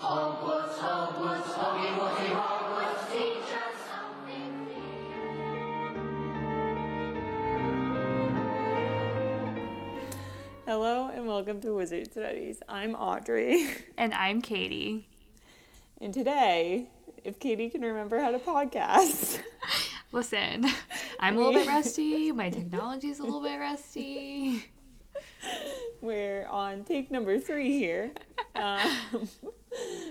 Hogwarts, Hogwarts, Hoggy Woggy Hogwarts, teach us something Hello and welcome to Wizard Studies. I'm Audrey. And I'm Katie. And today, if Katie can remember how to podcast, Listen, I'm a little bit rusty. My technology's a little bit rusty. we're on take number three here. Um,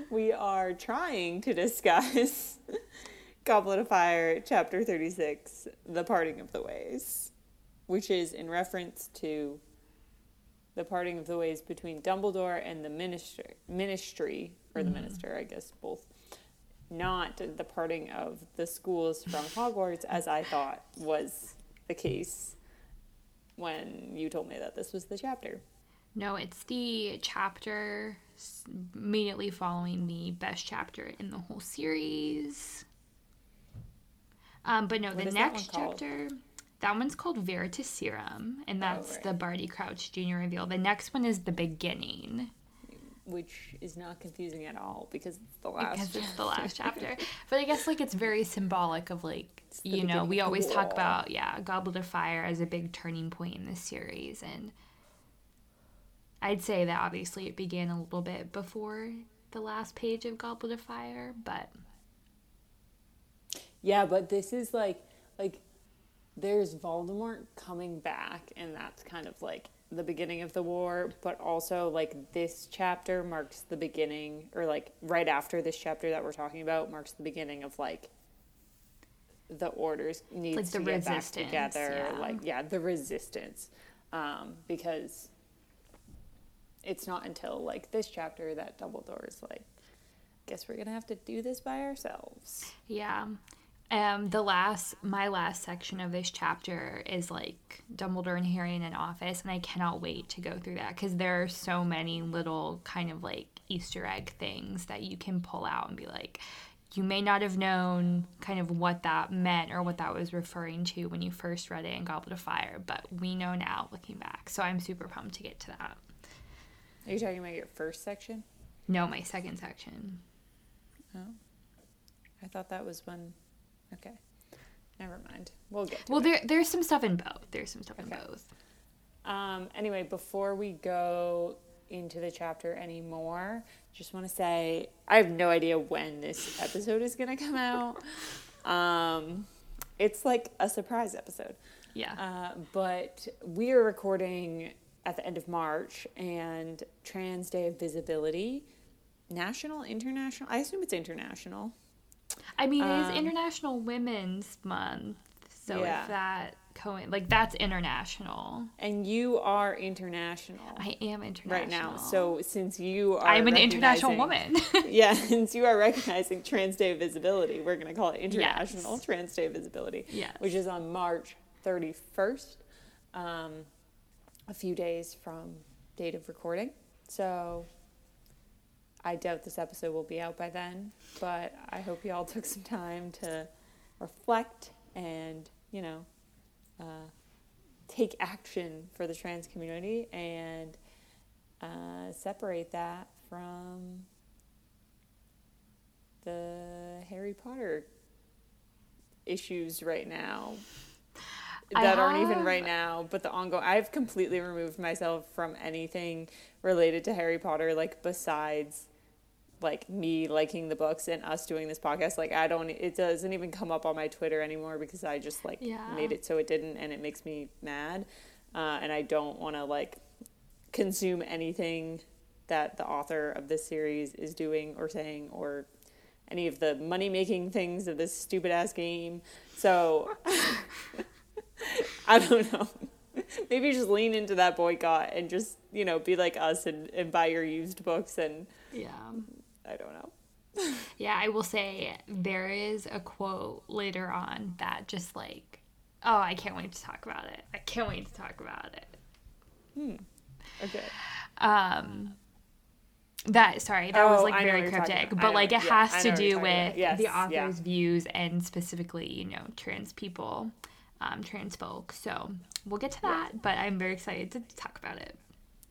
we are trying to discuss Goblet of Fire, Chapter 36, The Parting of the Ways, which is in reference to the parting of the ways between Dumbledore and the minister, ministry, or the mm-hmm. minister, I guess, both. Not the parting of the schools from Hogwarts, as I thought was the case when you told me that this was the chapter. No, it's the chapter immediately following the best chapter in the whole series. Um, but no, What the is that next chapter, that one's called Veritaserum, and that's right. the Barty Crouch Jr. reveal. The next one is the beginning. which is not confusing at all because it's the last. because it's the last chapter. But I guess like it's very symbolic of like you know we the always talk about yeah Goblet of Fire as a big turning point in this series, and I'd say that obviously it began a little bit before the last page of Goblet of Fire, but Yeah, but this is like like there's Voldemort coming back, and that's kind of like the beginning of the war. But also like this chapter marks the beginning, or like right after this chapter that we're talking about marks the beginning of like the orders needs Like the to get back together. yeah. Like yeah, the resistance, um, because it's not until like this chapter that Dumbledore is like, I guess we're gonna have to do this by ourselves. yeah. Um, the last, my last section of this chapter is like Dumbledore and Harry in an office, and I cannot wait to go through that because there are so many little kind of like Easter egg things that you can pull out and be like, you may not have known kind of what that meant or what that was referring to when you first read it in Goblet of Fire, but we know now looking back. So I'm super pumped to get to that. Are you talking about your first section? No, my second section. Oh. I thought that was one. Okay. Never mind. We'll get to Well, it. there there's some stuff in both. There's some stuff in both. Um, anyway, before we go into the chapter anymore, just want to say I have no idea when this episode is going to come out. Um, it's like a surprise episode. Yeah. Uh, but we are recording at the end of March, and Trans Day of Visibility, national, international. I assume it's international. I mean, it Um, is International Women's Month, so Yeah. if that co like that's international. And you are international I am international right now. So since you are, I'm an international woman. yeah, since you are recognizing Trans Day of Visibility, we're going to call it International Trans Day of Visibility, Yes. which is on March 31st, um, a few days from date of recording. So I doubt this episode will be out by then, but I hope you all took some time to reflect and, you know, uh, take action for the trans community and uh, separate that from the Harry Potter issues right now That aren't even right now, but the ongoing. I've completely removed myself from anything related to Harry Potter, like besides like me liking the books and us doing this podcast. Like I don't, it doesn't even come up on my Twitter anymore because I just like Yeah. made it so it didn't, and it makes me mad, uh, and I don't want to like consume anything that the author of this series is doing or saying or any of the money making things of this stupid ass game. So I don't know. Maybe just lean into that boycott and just, you know, be like us and, and buy your used books and yeah. I don't know. Yeah, I will say there is a quote later on that just like, oh, I can't wait to talk about it. I can't wait to talk about it. Okay. Um, that sorry, that was Oh, like I very what you're talking cryptic, but like it yeah, has to do with. Yes, the yeah. author's views and specifically, you know, trans people, um, trans folk. So we'll get to that, but I'm very excited to talk about it.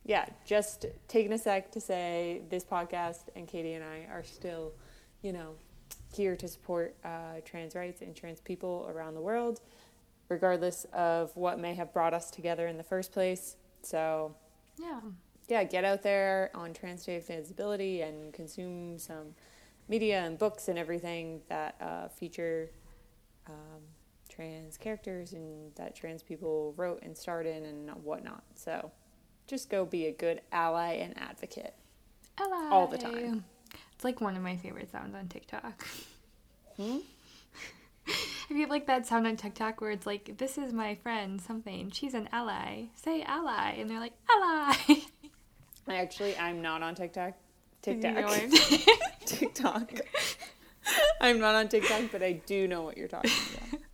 yeah, just taking a sec to say this podcast and Katie and I are still, you know, here to support uh, trans rights and trans people around the world, regardless of what may have brought us together in the first place. So, Yeah. yeah, get out there on Trans Day of Visibility and consume some media and books and everything that uh, feature um, trans characters and that trans people wrote and starred in and whatnot. So just go be a good ally and advocate. Ally. All the time. It's like one of my favorite sounds on TikTok. Hmm? If you like that sound on TikTok where it's like, this is my friend, something, she's an ally, say ally. And they're like, ally. Actually, I'm not on TikTok. TikTok. know what I'm saying? TikTok. I'm not on TikTok, but I do know what you're talking about.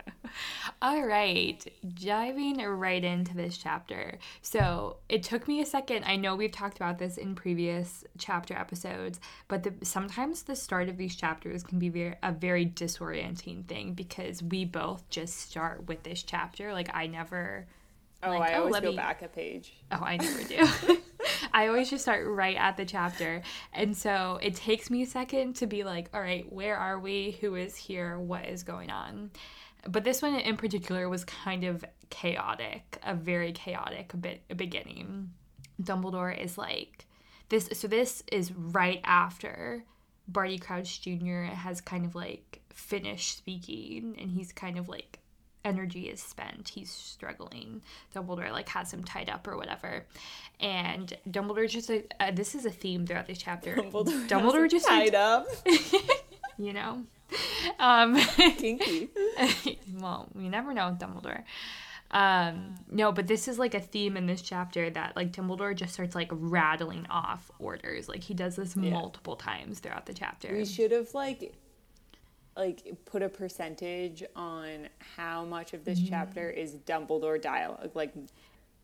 All right, diving right into this chapter. So it took me a second. I know we've talked about this in previous chapter episodes, but the, sometimes the start of these chapters can be very, a very disorienting thing because we both just start with this chapter. Like I never. Oh, like, I oh, always let go me- back a page. Oh, I never do. I always just start right at the chapter. And so it takes me a second to be like, all right, where are we? Who is here? What is going on? But this one in particular was kind of chaotic, a very chaotic bit beginning. Dumbledore is like this so this is right after Barty Crouch Jr. has kind of like finished speaking and he's kind of like energy is spent. He's struggling. Dumbledore like has him tied up or whatever. And Dumbledore just uh, uh, this is a theme throughout this chapter. Dumbledore, Dumbledore just like, tied up. you know. Um Kinky. well, you never know with Dumbledore. Um, no, but this is like a theme in this chapter that like Dumbledore just starts like rattling off orders. Like he does this Yeah. multiple times throughout the chapter. We should have like like put a percentage on how much of this chapter is Dumbledore dialogue, like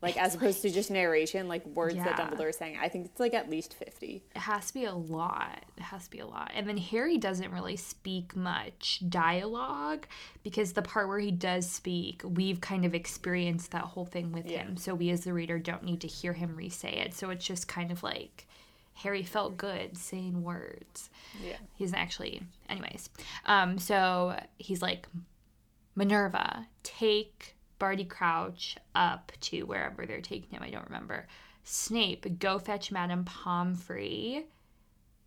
like as opposed to just narration, like words that Dumbledore is saying. I think it's like at least fifty. It has to be a lot. It has to be a lot. And then Harry doesn't really speak much dialogue because the part where he does speak, we've kind of experienced that whole thing with Yeah. him. So we as the reader don't need to hear him re say it. So it's just kind of like Harry felt good saying words. Yeah. He's actually. Anyways, um, so he's like, Minerva, take Barty Crouch up to wherever they're taking him. I don't remember. Snape, go fetch Madame Pomfrey,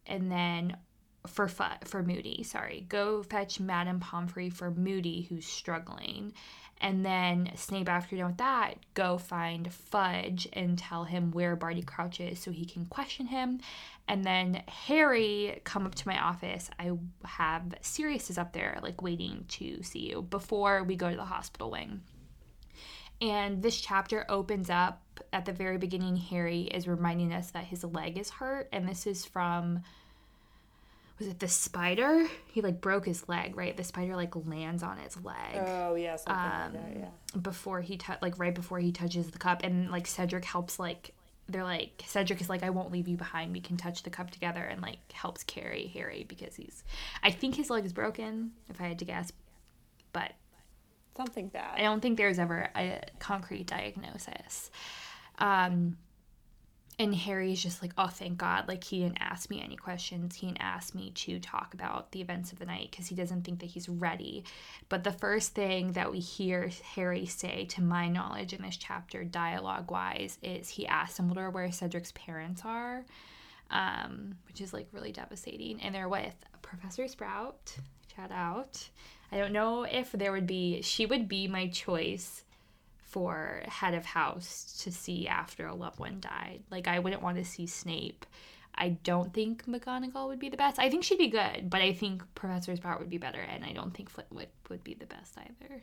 and then for Fu- for Moody, sorry, go fetch Madame Pomfrey for Moody, who's struggling. And then Snape, after you're done with that, go find Fudge and tell him where Barty Crouch is so he can question him. And then Harry, come up to my office. I have Sirius is up there, like waiting to see you before we go to the hospital wing. And this chapter opens up at the very beginning. Harry is reminding us that his leg is hurt, and this is from was it the spider? He like broke his leg, right? The spider like lands on his leg Oh yeah, Um, like that. Yeah. before he like right before he touches the cup, and like Cedric helps like they're like Cedric is like I won't leave you behind. We can touch the cup together, and like helps carry Harry because he's I think his leg is broken if I had to guess, but Something bad. I don't think there's ever a concrete diagnosis. Um, and Harry's just like, oh, thank God. Like, he didn't ask me any questions. He didn't ask me to talk about the events of the night because he doesn't think that he's ready. But the first thing that we hear Harry say, to my knowledge, in this chapter, dialogue wise, is he asks Dumbledore where Cedric's parents are, um, which is like really devastating. And they're with Professor Sprout. Shout out. I don't know if there would be, she would be my choice for head of house to see after a loved one died. Like, I wouldn't want to see Snape. I don't think McGonagall would be the best. I think she'd be good, but I think Professor Sprout would be better, and I don't think Flitwick would be the best either.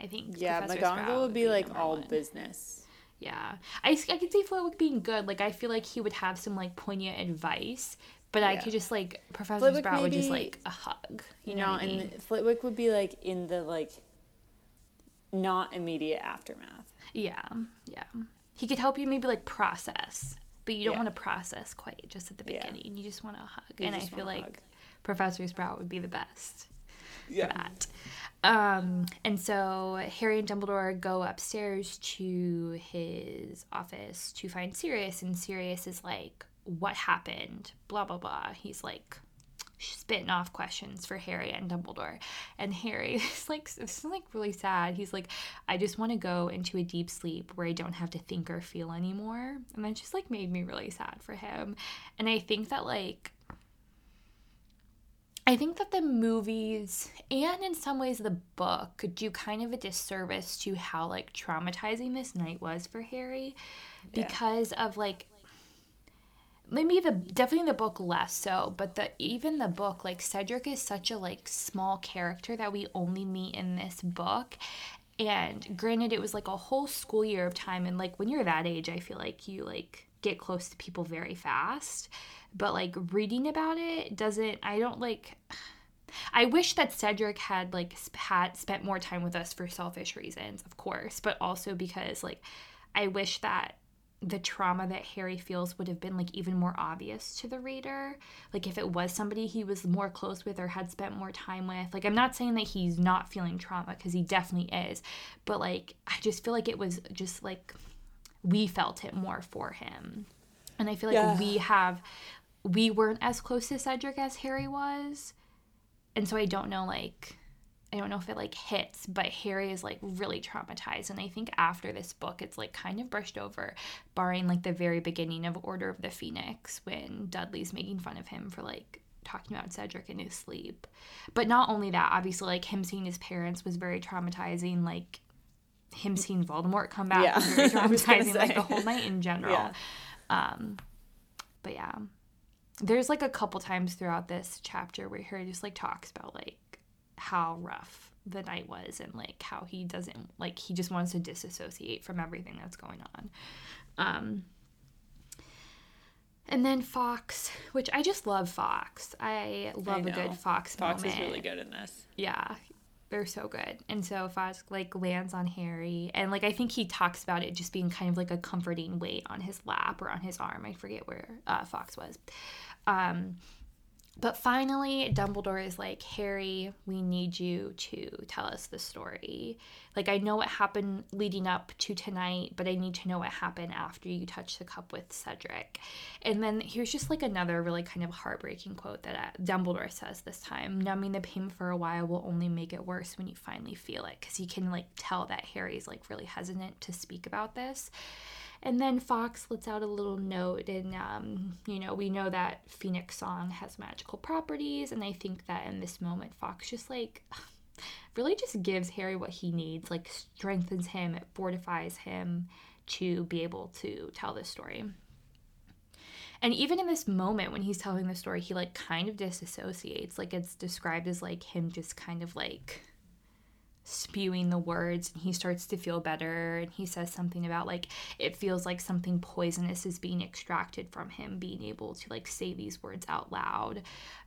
I think yeah, Professor McGonagall Sprout would be like all one. business. Yeah, I I could see Flitwick being good. Like I feel like he would have some like poignant advice, but I could just like Professor Flitwick Sprout would just like a hug. You know mean? and Flitwick would be like in the like not immediate aftermath. Yeah, yeah. He could help you maybe like process, but you don't Yeah. want to process quite just at the Yeah. beginning. You just want a hug, You and I feel like hug. Professor Sprout would be the best. Yeah. that. Um, and so Harry and Dumbledore go upstairs to his office to find Sirius, and Sirius is like, "What happened?" Blah blah blah. He's like spitting off questions for Harry and Dumbledore, and Harry is like, "This is like really sad." He's like, "I just want to go into a deep sleep where I don't have to think or feel anymore," and that just like made me really sad for him. And I think that like I think that the movies and in some ways the book do kind of a disservice to how like traumatizing this night was for Harry Yeah. because of like maybe the definitely the book less so but the even the book like Cedric is such a like small character that we only meet in this book. And granted it was like a whole school year of time and like when you're that age I feel like you like get close to people very fast. But like reading about it doesn't I don't like I wish that Cedric had like had spent more time with us for selfish reasons, of course, but also because like I wish that the trauma that Harry feels would have been like even more obvious to the reader. Like if it was somebody he was more close with or had spent more time with. Like I'm not saying that he's not feeling trauma because he definitely is, but like I just feel like it was just like we felt it more for him. And I feel like Yeah. we have we weren't as close to Cedric as Harry was. And so I don't know like I don't know if it like hits, but Harry is like really traumatized. And I think after this book, it's like kind of brushed over, barring like the very beginning of Order of the Phoenix when Dudley's making fun of him for like talking about Cedric in his sleep. But not only that, obviously, like him seeing his parents was very traumatizing. Like him seeing Voldemort come back Yeah, was very I was traumatizing. Like the whole night in general. Yeah. Um, but yeah, there's like a couple times throughout this chapter where Harry just like talks about like how rough the night was and like how he doesn't like he just wants to disassociate from everything that's going on. Um, and then Fawkes, which I just love Fawkes. I love a good Fawkes Fawkes moment. is really good in this. Yeah, they're so good. And so Fawkes like lands on Harry, and like I think he talks about it just being kind of like a comforting weight on his lap or on his arm. I forget where uh, Fawkes was. Um, but finally, Dumbledore is like, Harry, we need you to tell us the story. Like, I know what happened leading up to tonight, but I need to know what happened after you touched the cup with Cedric. And then here's just like another really kind of heartbreaking quote that uh, Dumbledore says this time Numbing the pain for a while will only make it worse when you finally feel it. Because you can like tell that Harry's like really hesitant to speak about this. And then Fawkes lets out a little note, and um, you know, we know that Phoenix Song has magical properties, and I think that in this moment, Fawkes just like really just gives Harry what he needs, like strengthens him, it fortifies him to be able to tell this story. And even in this moment when he's telling the story, he like kind of disassociates. Like it's described as like him just kind of like spewing the words and he starts to feel better and he says something about like it feels like something poisonous is being extracted from him being able to like say these words out loud.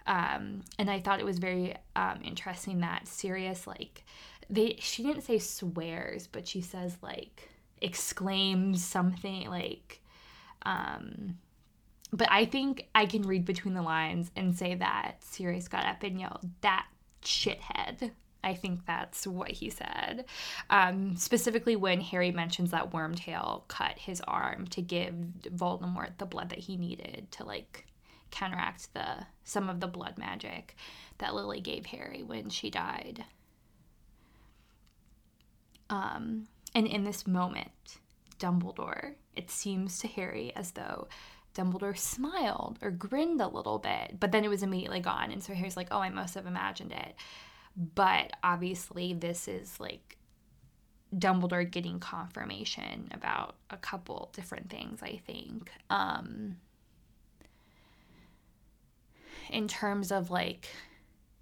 Um, and i thought it was very um, interesting that sirius like they she didn't say swears but she says like exclaims something like um but i think i can read between the lines and say that sirius got up and yelled that shithead I think that's what he said. Um, specifically, when Harry mentions that Wormtail cut his arm to give Voldemort the blood that he needed to like counteract the some of the blood magic that Lily gave Harry when she died. Um, and in this moment, Dumbledore, it seems to Harry as though Dumbledore smiled or grinned a little bit, but then it was immediately gone. And so Harry's like, oh, I must have imagined it. But obviously, this is like Dumbledore getting confirmation about a couple different things, I think. Um, in terms of like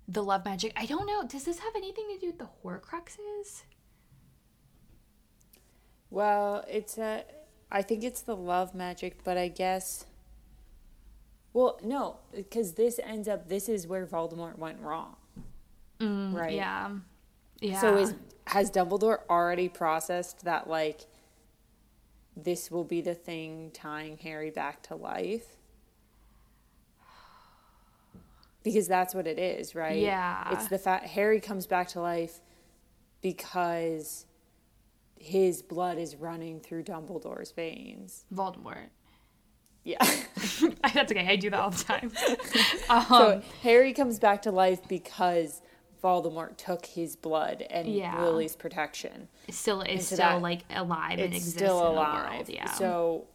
the love magic, I don't know. Does this have anything to do with the Horcruxes? Well, it's a. I think it's the love magic, but I guess. Well, no, because this ends up. This is where Voldemort went wrong, Mm, right? Yeah. Yeah. So is has Dumbledore already processed that like this will be the thing tying Harry back to life? because that's what it is, right? Yeah. It's the fact Harry comes back to life because his blood is running through Dumbledore's veins. Voldemort. Yeah. That's okay. I do that all the time. so um, Harry comes back to life because Voldemort took his blood and Yeah. Lily's protection. Still is so still like alive and exists still in the alive. world. Yeah. So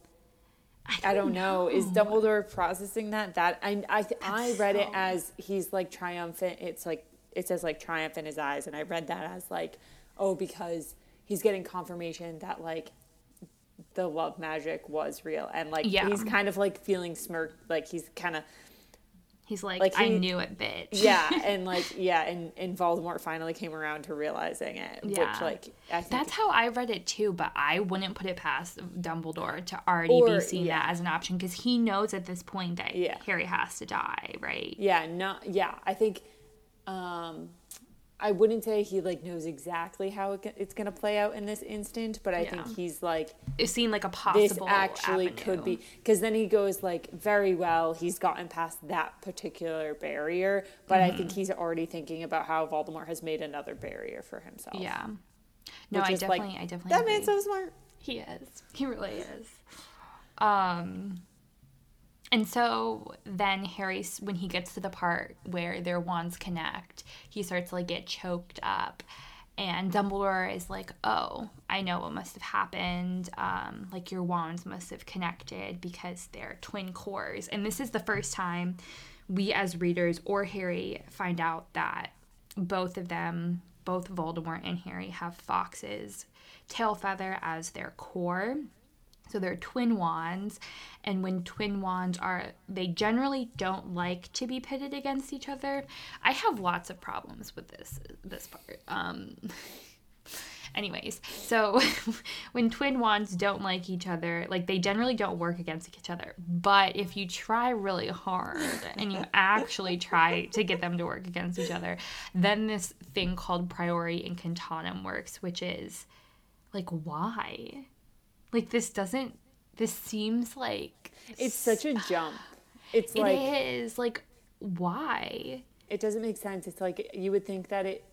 I don't know. Is Dumbledore processing that? That I I I read it as he's like triumphant. It's like it says like triumph in his eyes, and I read that as like oh because he's getting confirmation that like the love magic was real, and like Yeah. he's kind of like feeling smirk, like he's kind of He's like, like I knew it, bitch. yeah, and like yeah, and and Voldemort finally came around to realizing it, Yeah. which like I think That's how I read it too, but I wouldn't put it past Dumbledore to already Or- be seeing yeah. that as an option because he knows at this point that Yeah. Harry has to die, right? Yeah, not yeah. I think um I wouldn't say he like knows exactly how it, it's going to play out in this instant, but I Yeah. think he's like It seemed like a possible. this actually could be because then he goes like very well. He's gotten past that particular barrier, but I Mm-hmm. think he's already thinking about how Voldemort has made another barrier for himself. Yeah. No, I is, like, definitely, I definitely. that agree. man's so smart. He is. He really is. Um and so then Harry when he gets to the part where their wands connect, he starts to like get choked up. And Dumbledore is like, "Oh, I know what must have happened. Um, like your wands must have connected because they're twin cores." And this is the first time we as readers or Harry find out that both of them, both Voldemort and Harry, have Fawkes's tail feather as their core. So they're twin wands, and when twin wands are, they generally don't like to be pitted against each other. I have lots of problems with this this part. Um, anyways, so when twin wands don't like each other, like they generally don't work against each other. But if you try really hard and you actually try to get them to work against each other, then this thing called priori incantatem works, which is like why? Like this doesn't this seems like It's such a jump. It's it like it is like why? it doesn't make sense. It's like you would think that it.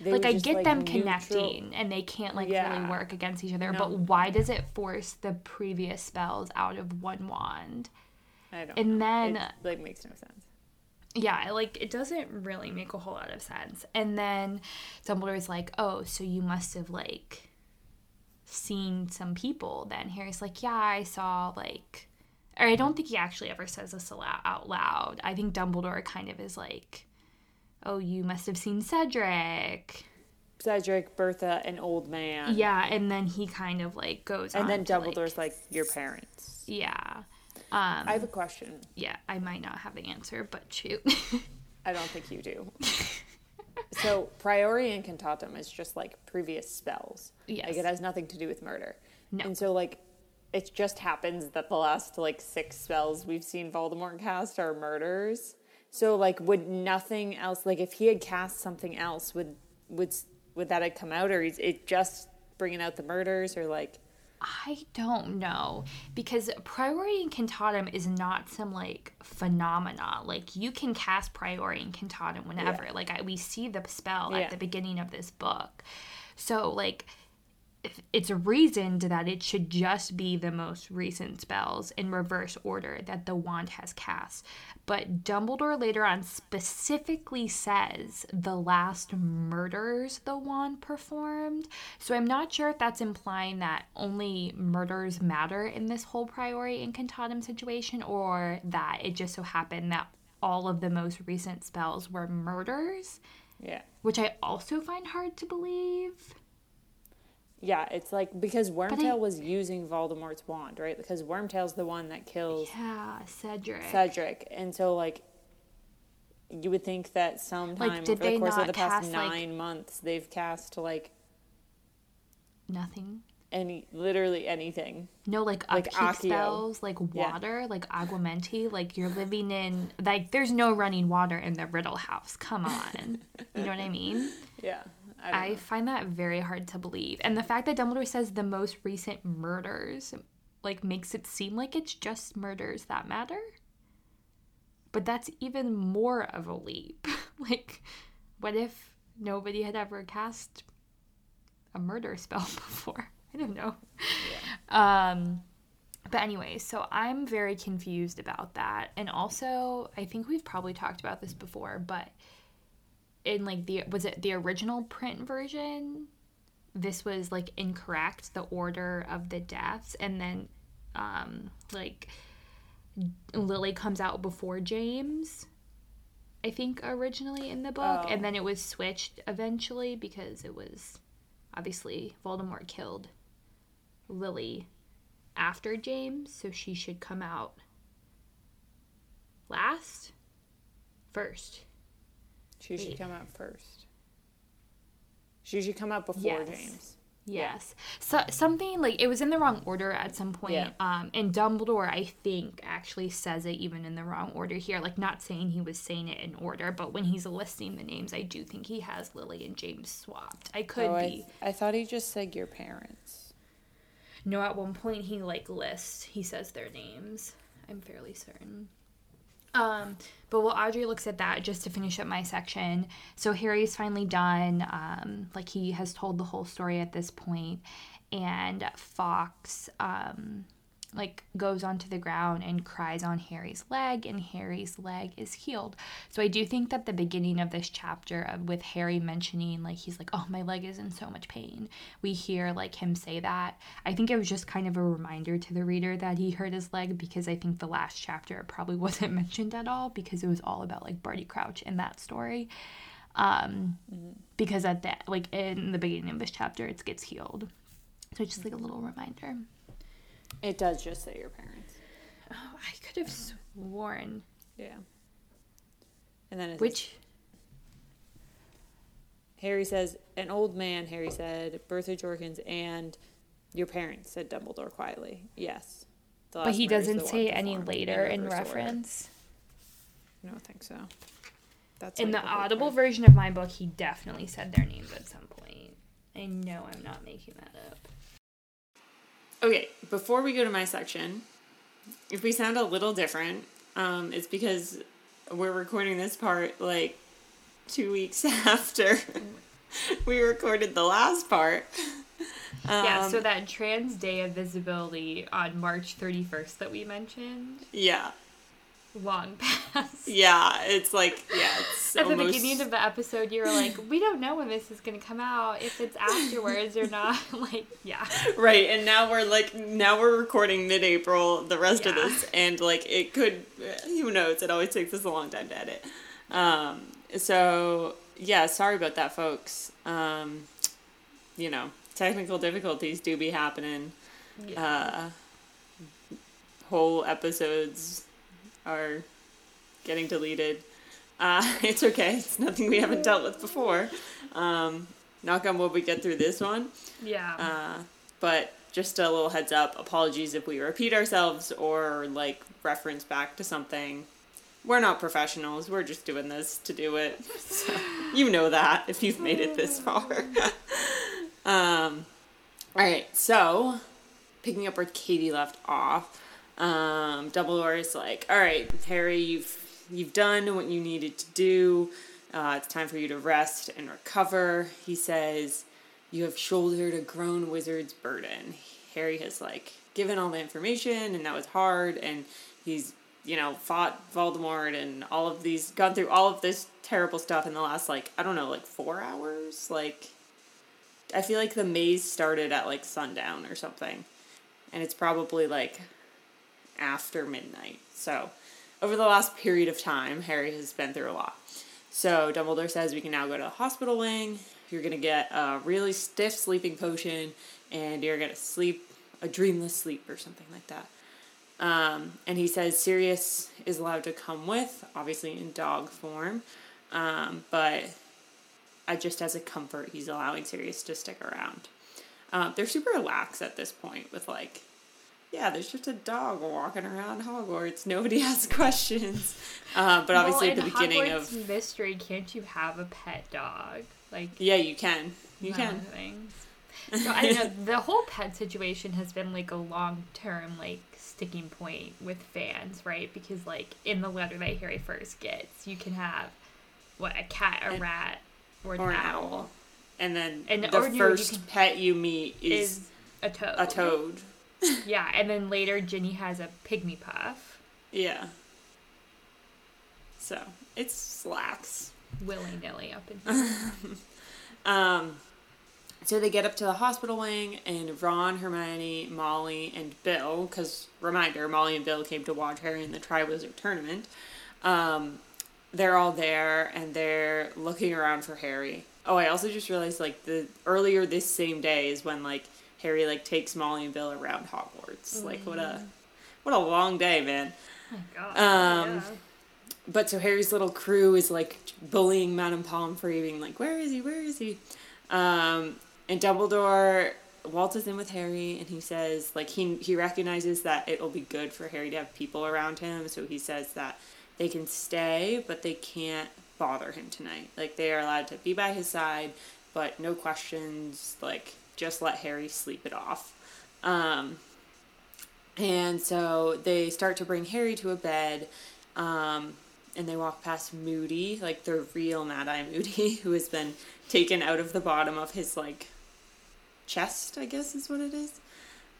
they like I get like, them neutral- connecting and they can't like really work against each other, No. but why does it force the previous spells out of one wand? I don't. And know. then- it, like makes no sense. Yeah, like it doesn't really make a whole lot of sense. And then Dumbledore's like, "Oh, so you must have like seen some people." Then Harry's like, "Yeah, I saw like." Or I don't think he actually ever says this out loud. I think Dumbledore kind of is like, "Oh, you must have seen Cedric." Cedric, Bertha, an old man. Yeah, and then he kind of like goes And then to, like- Dumbledore's like, your parents. yeah. Um, I have a question. yeah, I might not have the answer, but shoot. I don't think you do. so, priori incantatem is just like previous spells. Yes. Like, it has nothing to do with murder. No. And so, like, it just happens that the last, like, six spells we've seen Voldemort cast are murders. So, like, would nothing else, like, if he had cast something else, would, would, would that have come out? Or is it just bringing out the murders? Or, like, I don't know because priori incantatem is not some like phenomena. Like you can cast priori incantatem whenever. Yeah. Like I, we see the spell Yeah. at the beginning of this book. So like it's reasoned that it should just be the most recent spells in reverse order that the wand has cast. But Dumbledore later on specifically says the last murders the wand performed. So I'm not sure if that's implying that only murders matter in this whole priori incantatem situation or that it just so happened that all of the most recent spells were murders, yeah. which I also find hard to believe. Yeah, it's like because I- Wormtail was using Voldemort's wand, right? Because Wormtail's the one that kills Yeah, Cedric. Cedric, and so like you would think that sometime did over the course of the past cast, like- nine months they've cast like Nothing. any literally anything. No, like Like spells, like Yeah. water, like aguamenti. Like you're living in like there's no running water in the Riddle House. Come on, you know what I mean? Yeah, I, I find that very hard to believe, and the fact that Dumbledore says the most recent murders like makes it seem like it's just murders that matter. But that's even more of a leap. like, what if nobody had ever cast a murder spell before? I don't know. Um, but anyway, so I'm very confused about that. And also, I think we've probably talked about this before, but in like the was it the original print version? This was like incorrect, the order of the deaths, and then um like Lily comes out before James. I think originally in the book, Oh. and then it was switched eventually because it was obviously Voldemort killed Lily after James, so she should come out last, first. She should come out first. She should come out before Yes. James. Yes. So something like it was in the wrong order at some point. Yeah. Um and Dumbledore I think actually says it even in the wrong order here. Like not saying he was saying it in order, but when he's listing the names, I do think he has Lily and James swapped. I could oh, be. I, I thought he just said your parents. No, at one point he like lists, he says their names. I'm fairly certain. Um, but while Audrey looks at that, just to finish up my section, so Harry's finally done. Um, like he has told the whole story at this point, and Fawkes um, like goes onto the ground and cries on Harry's leg, and Harry's leg is healed. So I do think that the beginning of this chapter of with Harry mentioning like he's like, oh my leg is in so much pain. We hear like him say that. I think it was just kind of a reminder to the reader that he hurt his leg because I think the last chapter probably wasn't mentioned at all because it was all about like Barty Crouch in that story. Um, because at that like in the beginning of this chapter it gets healed. So just like a little reminder. It does just say your parents. Oh, I could have sworn. Yeah. And then it says, Which Harry says, an old man, Harry said, Bertha Jorkins, and your parents, said Dumbledore quietly. Yes. But he doesn't say any later in reverse order. reference. I don't think so. That's In like the whole audible point. version of my book, he definitely said their names at some point. I know I'm not making that up. Okay, before we go to my section, if we sound a little different, um, it's because we're recording this part like two weeks after we recorded the last part. yeah, Um, so that trans day of visibility on March 31st that we mentioned, yeah, long past. yeah, it's like yeah, it's At the beginning of the episode, you were like, we don't know when this is going to come out, if it's afterwards or not. like, yeah. right, and now we're like now we're recording mid-April, the rest of this, and like it could, who knows? It always takes us a long time to edit. Um, so yeah, sorry about that, folks. Um, you know, technical difficulties do be happening. yeah. Uh, whole episodes are getting deleted. Uh, it's okay. It's nothing we haven't dealt with before. Um, knock on wood, we get through this one. yeah. Uh, but just a little heads up. Apologies if we repeat ourselves or like reference back to something. We're not professionals. We're just doing this to do it. So, you know that if you've made it this far. um, all right. So, picking up where Katie left off, um, Dumbledore is like, "All right, Harry, you've you've done what you needed to do. Uh, it's time for you to rest and recover." He says, "You have shouldered a grown wizard's burden." Harry has like given all the information, and that was hard, and he's you know fought Voldemort and all of these, gone through all of this terrible stuff in the last like I don't know, like four hours, like. I feel like the maze started at like sundown or something. And it's probably like after midnight. So, over the last period of time, Harry has been through a lot. So, Dumbledore says we can now go to the hospital wing. You're going to get a really stiff sleeping potion and you're going to sleep a dreamless sleep or something like that. Um, and he says Sirius is allowed to come with, obviously in dog form. Um, but I just as a comfort, he's allowing Sirius to stick around. Um, they're super lax at this point with like, yeah, there's just a dog walking around Hogwarts. Nobody has questions. Uh, but obviously well, at the in beginning Hogwarts of mystery, can't you have a pet dog? Like yeah, you can, you can. things. So I know. The whole pet situation has been like a long term like sticking point with fans, right? Because like in the letter that Harry first gets, you can have what a cat, a And- rat, or, or an, owl, owl. And then And- the or you- first can- pet you meet is, is a toad. a toad. Yeah, and then later Ginny has a pygmy puff, Yeah. So it slacks. willy nilly up in here. Um, so they get up to the hospital wing, and Ron, Hermione, Molly, and Bill, because reminder, Molly and Bill came to watch Harry in the Triwizard Tournament. Um, they're all there, and they're looking around for Harry. Oh, I also just realized, like, the earlier this same day is when, like, Harry, like, takes Molly and Bill around Hogwarts. Like, what a, what a long day, man. Oh god. Um, yeah. But so Harry's little crew is like bullying Madame Pomfrey, being like, "Where is he? Where is he?" Um, and Dumbledore waltzes in with Harry, and he says, like he he recognizes that it'll be good for Harry to have people around him, so he says that they can stay, but they can't bother him tonight. Like they are allowed to be by his side, but no questions. Like just let Harry sleep it off. Um, and so they start to bring Harry to a bed. Um, and they walk past Moody, like the real Mad Eye Moody, who has been taken out of the bottom of his like chest, I guess is what it is.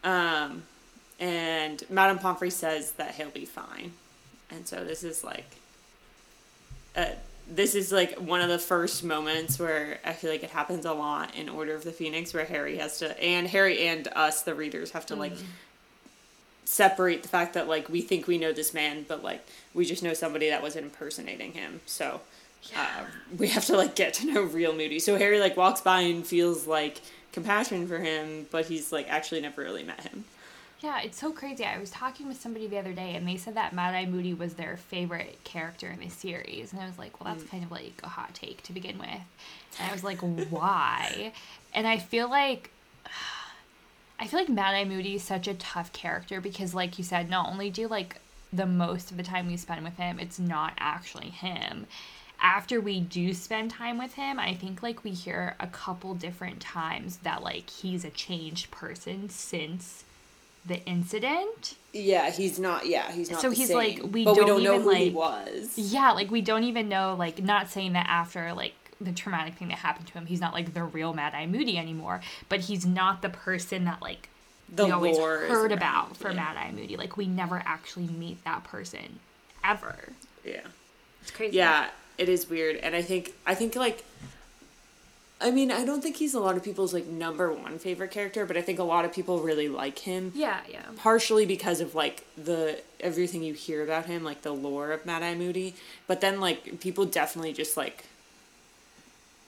Um, and Madame Pomfrey says that he'll be fine, and so this is like, uh, this is like one of the first moments where I feel like it happens a lot in Order of the Phoenix, where Harry has to, and Harry and us, the readers, have to like separate the fact that like we think we know this man, but like we just know somebody that was impersonating him. So uh, we have to like get to know real Moody. So Harry like walks by and feels like compassion for him, but he's like actually never really met him. Yeah, it's so crazy. I was talking with somebody the other day, and they said that Mad Eye Moody was their favorite character in the series, and I was like, well, that's mm. kind of like a hot take to begin with. And I was like, why? And I feel like. I feel like Mad Eye Moody is such a tough character because, like you said, not only do like the most of the time we spend with him, it's not actually him. After we do spend time with him, I think like we hear a couple different times that like he's a changed person since the incident. Yeah, he's not. Yeah, he's not. So he's, same, like, we but we don't don't know even, who he like- was. Yeah, like we don't even know, like, not saying that after, like, the traumatic thing that happened to him, he's not, like, the real Mad Eye Moody anymore, but he's not the person that, like, The we always heard around, about for yeah. Mad Eye Moody. Like, we never actually meet that person ever. Yeah. It's crazy. Yeah, it is weird, and I think I think like. I mean, I don't think he's a lot of people's like number one favorite character, but I think a lot of people really like him. Yeah, yeah. partially because of like the everything you hear about him, like the lore of Mad Eye Moody. But then like people definitely just like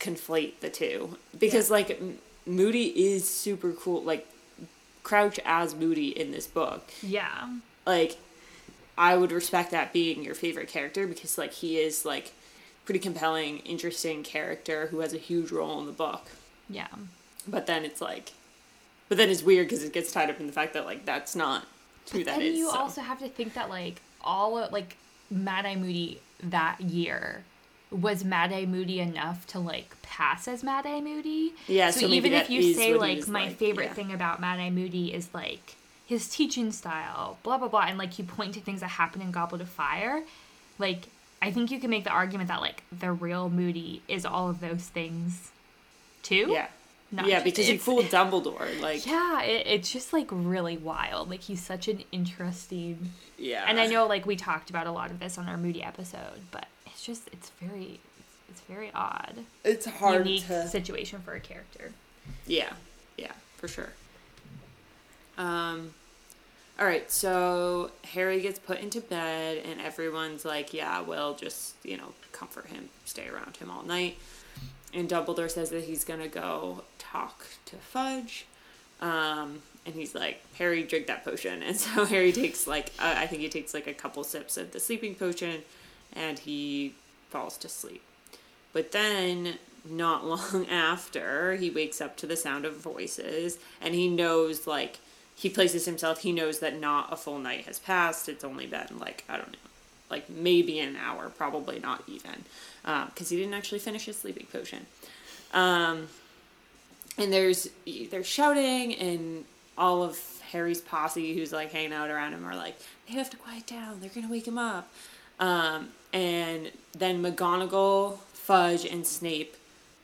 conflate the two because like Moody is super cool. Like Crouch as Moody in this book, Yeah. like I would respect that being your favorite character because like he is like pretty compelling, interesting character who has a huge role in the book. Yeah. But then it's like, but then it's weird because it gets tied up in the fact that like that's not who that and is. you so. also have to think that like all of, like Mad Eye Moody that year was Mad Eye Moody enough to like pass as Mad Eye Moody. Yeah, So, so even if you say like my like, favorite yeah. thing about Mad Eye Moody is like his teaching style, blah blah blah, and like you point to things that happen in Goblet of Fire, like I think you can make the argument that like the real Moody is all of those things, too. Yeah. Not yeah, just- because he fooled Dumbledore. Like, yeah. It, it's just like really wild. Like he's such an interesting Yeah. and I know like we talked about a lot of this on our Moody episode, but it's just it's very it's, it's very odd, it's hard unique to. situation for a character. Yeah, yeah, for sure. Um, all right, so Harry gets put into bed, and everyone's like, "Yeah, we'll just you know, comfort him, stay around him all night." And Dumbledore says that he's gonna go talk to Fudge, um, and he's like, "Harry, drink that potion." And so Harry takes like, uh, I think he takes like a couple sips of the sleeping potion, and he falls to sleep. But then, not long after, he wakes up to the sound of voices, and he knows, like, he places himself, he knows that not a full night has passed. It's only been, like, I don't know, like maybe an hour, probably not even, because he didn't actually finish his sleeping potion. Um, and there's they're shouting, and all of Harry's posse who's like hanging out around him are like, they have to quiet down. They're gonna wake him up. Um, and then McGonagall, Fudge, and Snape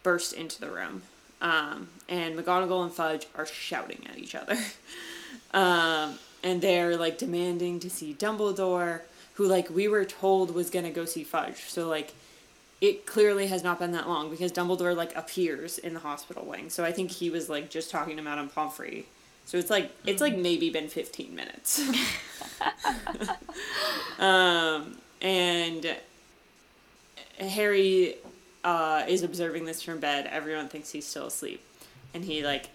burst into the room. Um, and McGonagall and Fudge are shouting at each other. um, and they're like demanding to see Dumbledore, who like we were told was gonna go see Fudge. So like it clearly has not been that long because Dumbledore like appears in the hospital wing. So I think he was like just talking to Madame Pomfrey. So it's like it's like maybe been fifteen minutes. um, and Harry uh, is observing this from bed. Everyone thinks he's still asleep, and he like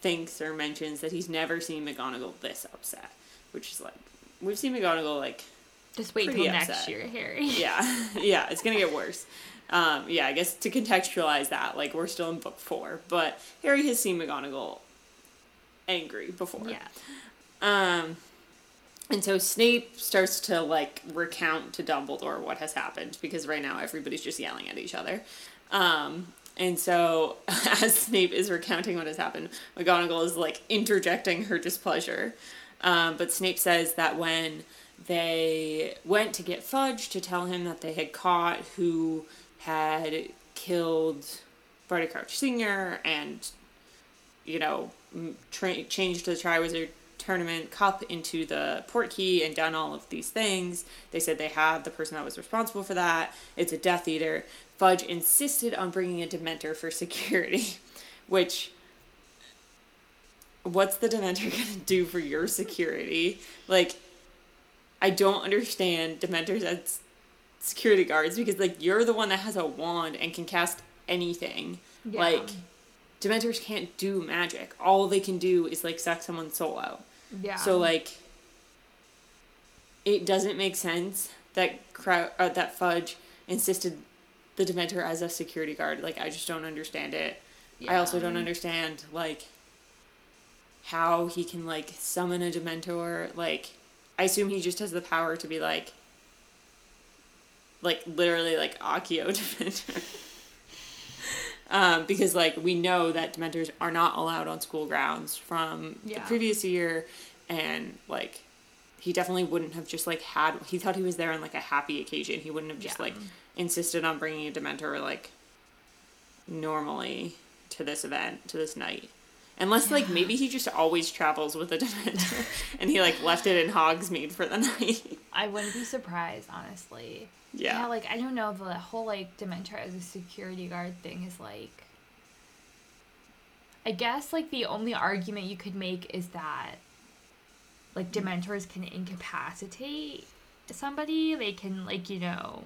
thinks or mentions that he's never seen McGonagall this upset, which is like we've seen McGonagall like Just wait till next year, Harry. yeah yeah it's gonna get worse. Um, yeah, I guess to contextualize that, like we're still in book four, but Harry has seen McGonagall angry before. Yeah. Um, and so Snape starts to like recount to Dumbledore what has happened because right now everybody's just yelling at each other. Um, and so as Snape is recounting what has happened, McGonagall is like interjecting her displeasure. Um, but Snape says that when they went to get Fudge to tell him that they had caught who had killed Barty Crouch Sr. and you know, tra- changed the Triwizard Tournament Cup into the Portkey and done all of these things. They said they had the person that was responsible for that. It's a Death Eater. Fudge insisted on bringing a Dementor for security, which. What's the Dementor gonna do for your security? Like, I don't understand Dementors as security guards because, like, you're the one that has a wand and can cast anything. Yeah. Like, Dementors can't do magic. All they can do is like suck someone's soul out. Yeah. So like, it doesn't make sense that Crow uh, that Fudge insisted the Dementor as a security guard. Like, I just don't understand it. I also don't understand like how he can like summon a Dementor. Like, I assume he just has the power to be like, like literally like Accio Dementor. um, because like we know that Dementors are not allowed on school grounds from the previous year, and like he definitely wouldn't have just like had. He thought he was there on like a happy occasion. He wouldn't have just Yeah. like insisted on bringing a Dementor like normally to this event to this night. Unless like maybe he just always travels with a Dementor and he like left it in Hogsmeade for the night. I wouldn't be surprised, honestly. Yeah. like I don't know the whole like Dementor as a security guard thing is like. I guess like the only argument you could make is that, like Dementors can incapacitate somebody. They can like you know.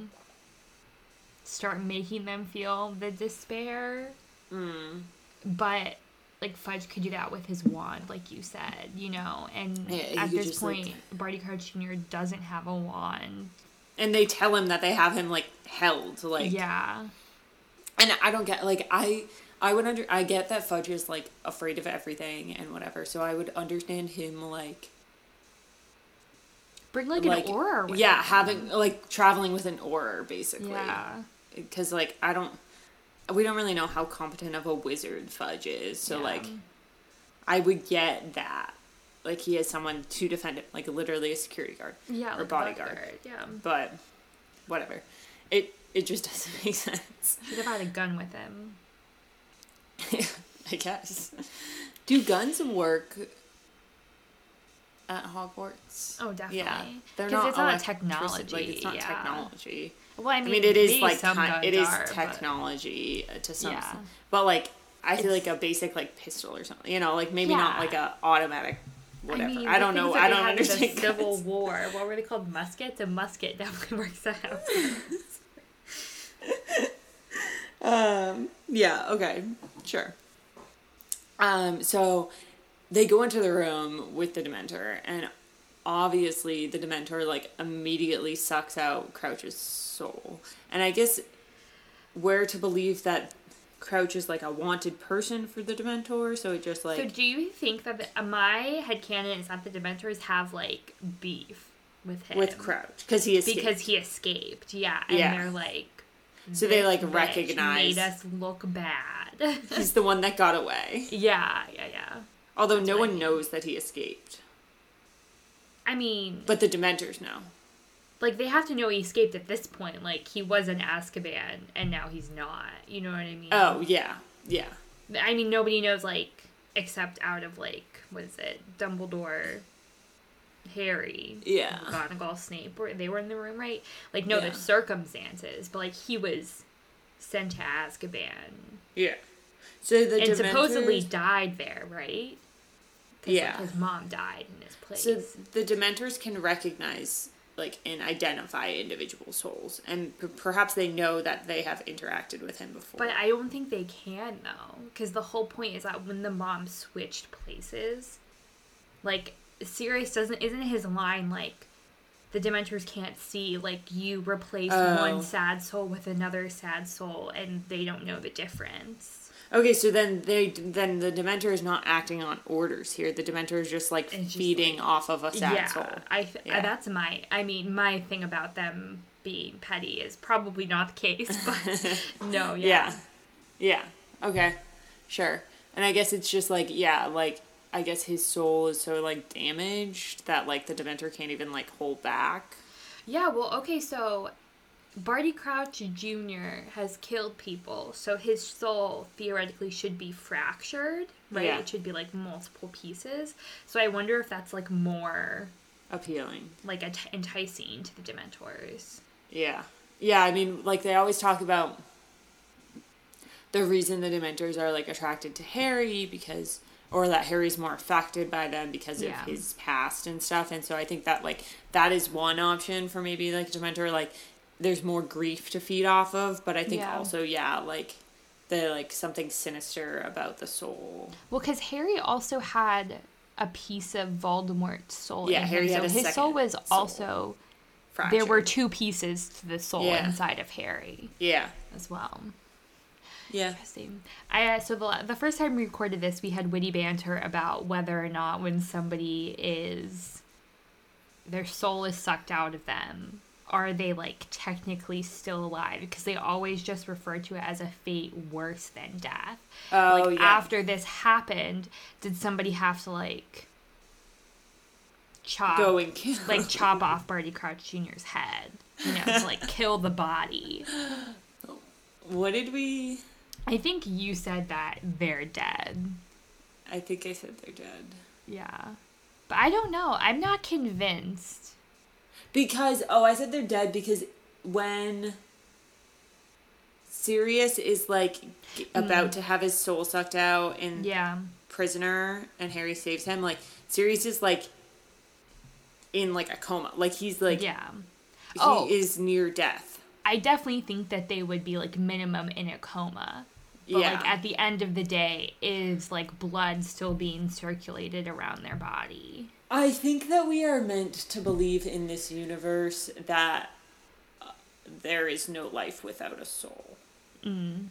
Start making them feel the despair. Mm. But like Fudge could do that with his wand, like you said, you know. And Yeah, at this just, like- point, Barty Crouch Jr. doesn't have a wand. And they tell him that they have him like held like yeah, and I don't get like I I would under I get that Fudge is like afraid of everything and whatever. So I would understand him like bring like, like an Auror. Yeah, him. having like traveling with an Auror basically. Yeah, because like I don't, we don't really know how competent of a wizard Fudge is. So Yeah. like, I would get that, like he has someone to defend him, like literally a security guard yeah, or like bodyguard. bodyguard, Yeah, But whatever, it it just doesn't make sense. should have had a gun with him. I guess. Do guns work at Hogwarts? Oh, definitely. Yeah, they're not. it's not technology, Like it's not yeah. technology. Well, I I mean, mean, it is like it is are, technology uh, to some, Yeah. extent. but like I feel It's- like a basic like pistol or something. You know, like maybe not like a automatic. Whatever. I, mean, the don't know. I don't in the understand. Civil. War. What were they called? Muskets. A musket definitely works out. Um. Yeah. Okay. Sure. Um. So they go into the room with the Dementor, and obviously the Dementor like immediately sucks out Crouch's soul. And I guess where to believe that Crouch is like a wanted person for the Dementor, so it just like so, do you think that the, uh, my headcanon is that the Dementors have like beef with him with Crouch because he escaped. because he escaped? Yeah, and Yeah. they're like. so they like recognize made us look bad. he's the one that got away. yeah, yeah, yeah. Although no what I one mean. knows that he escaped, I mean, but the Dementors know. like they have to know he escaped at this point. Like he was in Azkaban and now he's not. You know what I mean? Oh yeah, yeah, I mean, nobody knows like except out of like what is it, Dumbledore, Harry, Yeah. McGonagall, Snape. Were they were in the room, right? Like, no, Yeah. the circumstances, but like he was sent to Azkaban yeah. So the and Dementors, supposedly died there, right? Yeah. like, his mom died in his place. So the Dementors can recognize, like, and identify individual souls, and p- perhaps they know that they have interacted with him before. But I don't think they can though, because the whole point is that when the mom switched places, like Sirius doesn't isn't his line like the Dementors can't see like you replace Oh. one sad soul with another sad soul and they don't know the difference. Okay, so then they then the Dementor is not acting on orders here. The Dementor is just like just, feeding off of a sad yeah, soul. I th- uh, Yeah. that's my I mean my thing about them being petty is probably not the case, but no, yeah. Yeah. Yeah. Okay. Sure. And I guess it's just like yeah, like I guess his soul is so like damaged that like the Dementor can't even like hold back. Yeah, well, okay, so Barty Crouch Jr. has killed people, so his soul theoretically should be fractured, right? Yeah. It should be like multiple pieces. So I wonder if that's like more Appealing. like ent- enticing to the Dementors. Yeah. Yeah, I mean, like they always talk about the reason the Dementors are like attracted to Harry because or that Harry's more affected by them because Yeah. of his past and stuff. And so I think that like that is one option for maybe like Dementor like there's more grief to feed off of, but I think Yeah. also yeah, like the like something sinister about the soul. Well, because Harry also had a piece of Voldemort's soul. Yeah, in Harry him, had so his soul was soul. also there were two pieces to the soul Yeah. inside of Harry Yeah. as well. Yeah. Interesting. I uh, so the the first time we recorded this, we had witty banter about whether or not when somebody is their soul is sucked out of them, are they like technically still alive? Because they always just refer to it as a fate worse than death. Oh like yeah. after this happened, did somebody have to like chop Go and kill. like chop off Barty Crouch Jr.'s head? You know, to like kill the body. what did we I think you said that they're dead. I think I said they're dead. Yeah. But I don't know. I'm not convinced. Because oh, I said they're dead because when Sirius is like g- hmm. about to have his soul sucked out in Yeah. prisoner and Harry saves him, like Sirius is like in like a coma. Like he's like yeah. he Oh. is near death. I definitely think that they would be like minimum in a coma. But yeah. like at the end of the day, is like blood still being circulated around their body? I think that we are meant to believe in this universe that uh, there is no life without a soul. Um,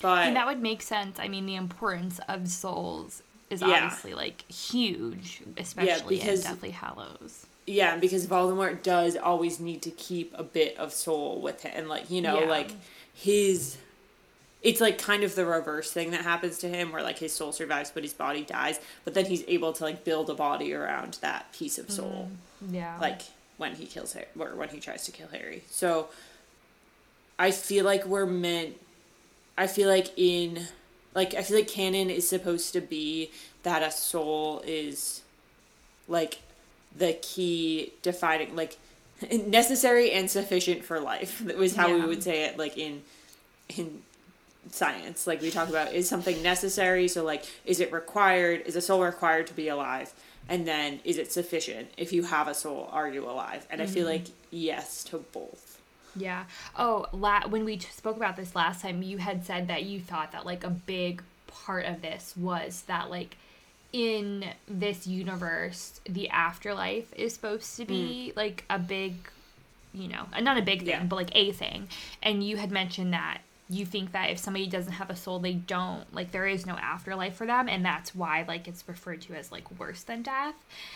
but And that would make sense. I mean, the importance of souls is Yeah. obviously like huge, especially because- in Deathly Hallows. Yeah, because Voldemort does always need to keep a bit of soul with him, and like you know, Yeah. like his. It's like kind of the reverse thing that happens to him, where like his soul survives but his body dies, but then he's able to like build a body around that piece of soul, mm, Yeah. like when he kills Harry or when he tries to kill Harry. So, I feel like we're meant. I feel like in, like I feel like canon is supposed to be that a soul is, like the key defining like necessary and sufficient for life that was how we would say it like in in science. Like we talk about is something necessary? So like is it required is a soul required to be alive? And then is it sufficient if you have a soul are you alive? And i feel mm-hmm. like yes to both. Yeah. Oh, la- when we t- spoke about this last time, you had said that you thought that like a big part of this was that like in this universe, the afterlife is supposed to be mm. like a big, you know, not a big thing, Yeah. but like a thing. And you had mentioned that you think that if somebody doesn't have a soul, they don't like there is no afterlife for them, and that's why like it's referred to as like worse than death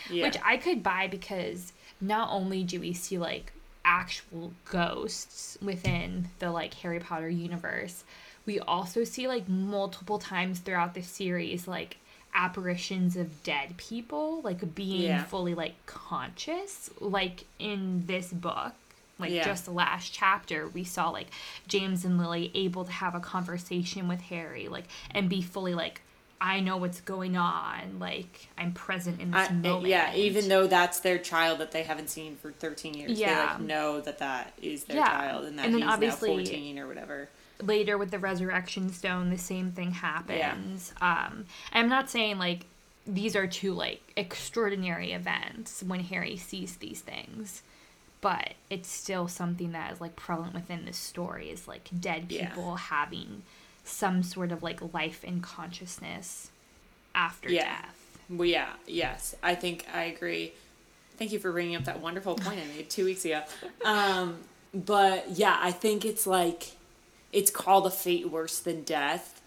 yeah which I could buy because not only do we see like actual ghosts within the like Harry Potter universe, we also see like multiple times throughout the series like apparitions of dead people like being Yeah. fully like conscious like in this book like Yeah. just the last chapter we saw like james and lily able to have a conversation with harry like and be fully like i know what's going on like i'm present in this I, eh, moment yeah, even though that's their child that they haven't seen for 13 years, they like know that that is their Yeah. child and that And then he's obviously- now 14 or whatever. Later with the resurrection stone the same thing happens um i'm not saying like these are two like extraordinary events when harry sees these things but it's still something that is like prevalent within the story is like dead Yeah. people having some sort of like life and consciousness after Yeah. death Well, yeah, yes, I think I agree. Thank you for bringing up that wonderful point I made two weeks ago. Um, but yeah, I think it's like it's called a fate worse than death.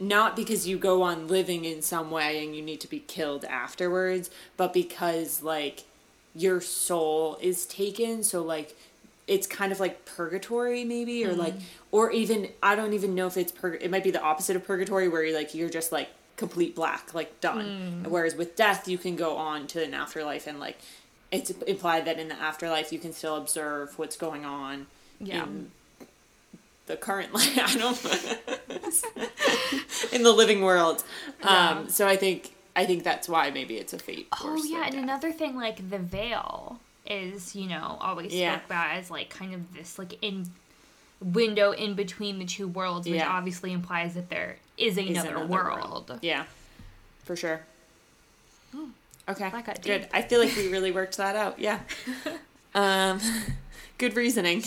Not because you go on living in some way and you need to be killed afterwards, but because like your soul is taken. So like it's kind of like purgatory maybe or like mm-hmm. or even I don't even know if it's purg it might be the opposite of purgatory where you're like you're just like complete black like done mm. whereas with death you can go on to an afterlife and like it's implied that in the afterlife you can still observe what's going on Yeah. in the current life I don't in the living world um so I think I think that's why maybe it's a fate Oh yeah, and death. another thing like the veil is, you know, always Yeah. spoke about as like kind of this like in window in between the two worlds, which Yeah. obviously implies that there is Is another, another world. Yeah, for sure. Okay, that got good. deep. I feel like we really worked that out. Yeah. um, good reasoning.